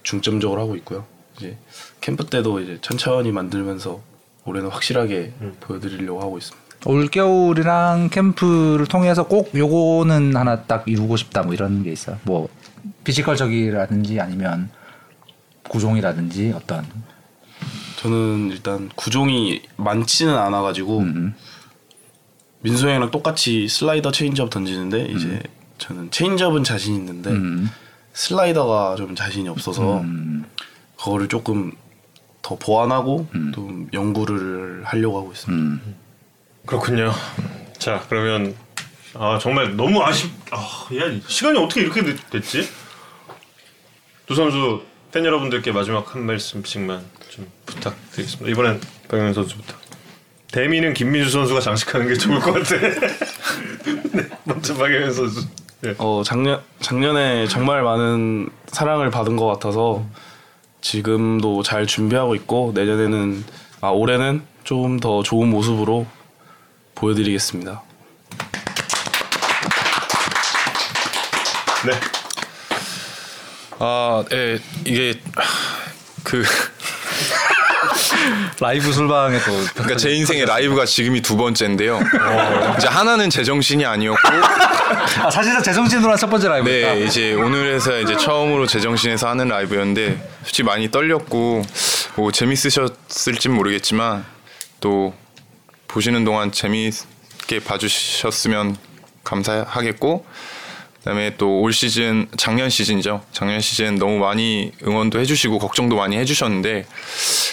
중점적으로 하고 있고요. 이제 캠프 때도 이제 천천히 만들면서 올해는 확실하게 보여드리려고 하고 있습니다. 올 겨울이랑 캠프를 통해서 꼭 요거는 하나 딱 이루고 싶다 뭐 이런 게 있어요. 뭐 physical적이라든지 아니면 구종이라든지 어떤? 저는 일단 구종이 많지는 않아 가지고 음, 민수 형이랑 똑같이 슬라이더 체인지업 던지는데 이제 저는 체인지업은 자신 있는데 음, 슬라이더가 좀 자신이 없어서 음, 그거를 조금 더 보완하고 좀 연구를 하려고 하고 있습니다. 음. 그렇군요. 자 그러면 아 정말 너무 아쉽. 아 야 시간이 어떻게 이렇게 됐- 됐지? 두 선수 팬 여러분들께 마지막 한 말씀씩만 좀 부탁드리겠습니다. 이번엔 박영현 선수부터. 대미는 김민수 선수가 장식하는 게 좋을 것 같아. 네, 먼저 박영현 선수. 네. 어 작년 작년에 정말 많은 사랑을 받은 것 같아서 지금도 잘 준비하고 있고 내년에는 아 올해는 좀 더 좋은 모습으로 보여드리겠습니다. 네. 아, 예, 이게 그 라이브 술방에 또 그러니까 제 인생의 라이브가 지금이 두 번째인데요. 이제 하나는 제 정신이 아니었고, 아, 사실상 제 정신으로 한 첫 번째 라이브였다. 네, 이제 오늘에서 이제 처음으로 제 정신에서 하는 라이브였는데 솔직히 많이 떨렸고 뭐 재밌으셨을진 모르겠지만 또 보시는 동안 재미있게 봐주셨으면 감사하겠고 그다음에 또 올 시즌 작년 시즌이죠. 작년 시즌 너무 많이 응원도 해주시고 걱정도 많이 해주셨는데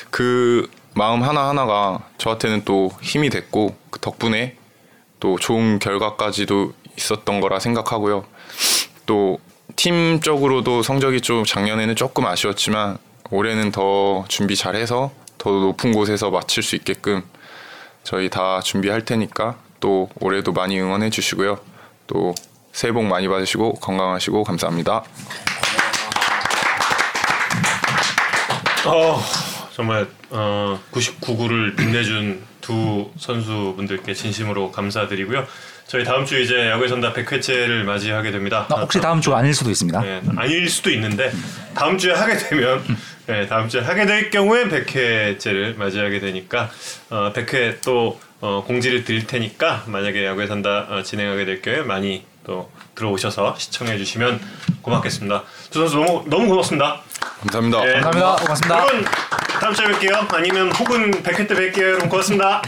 그 마음 하나 하나가 저한테는 또 힘이 됐고 그 덕분에 또 좋은 결과까지도 있었던 거라 생각하고요. 또 팀적으로도 성적이 좀 작년에는 조금 아쉬웠지만 올해는 더 준비 잘해서 더 높은 곳에서 마칠 수 있게끔 저희 다 준비할 테니까 또 올해도 많이 응원해 주시고요. 또 새해 복 많이 받으시고 건강하시고 감사합니다. 어, 정말 어, 99구를 빛내준 두 선수분들께 진심으로 감사드리고요. 저희 다음 주 이제 야구의 선다 100회째를 맞이하게 됩니다. 아, 혹시 다음 주 아닐 수도 있습니다. 네, 아닐 수도 있는데 다음 주에 하게 되면 네, 다음 주에 하게 될 경우에 100회째를 맞이하게 되니까 어, 100회 또 어, 공지를 드릴 테니까 만약에 야구에 산다 어, 진행하게 될 경우에 많이 또 들어오셔서 시청해 주시면 고맙겠습니다. 두 선수 너무 너무 고맙습니다. 감사합니다. 네. 감사합니다. 고맙습니다. 여러분 다음 주에 뵐게요. 아니면 혹은 100회 때 뵐게요. 여러분 고맙습니다.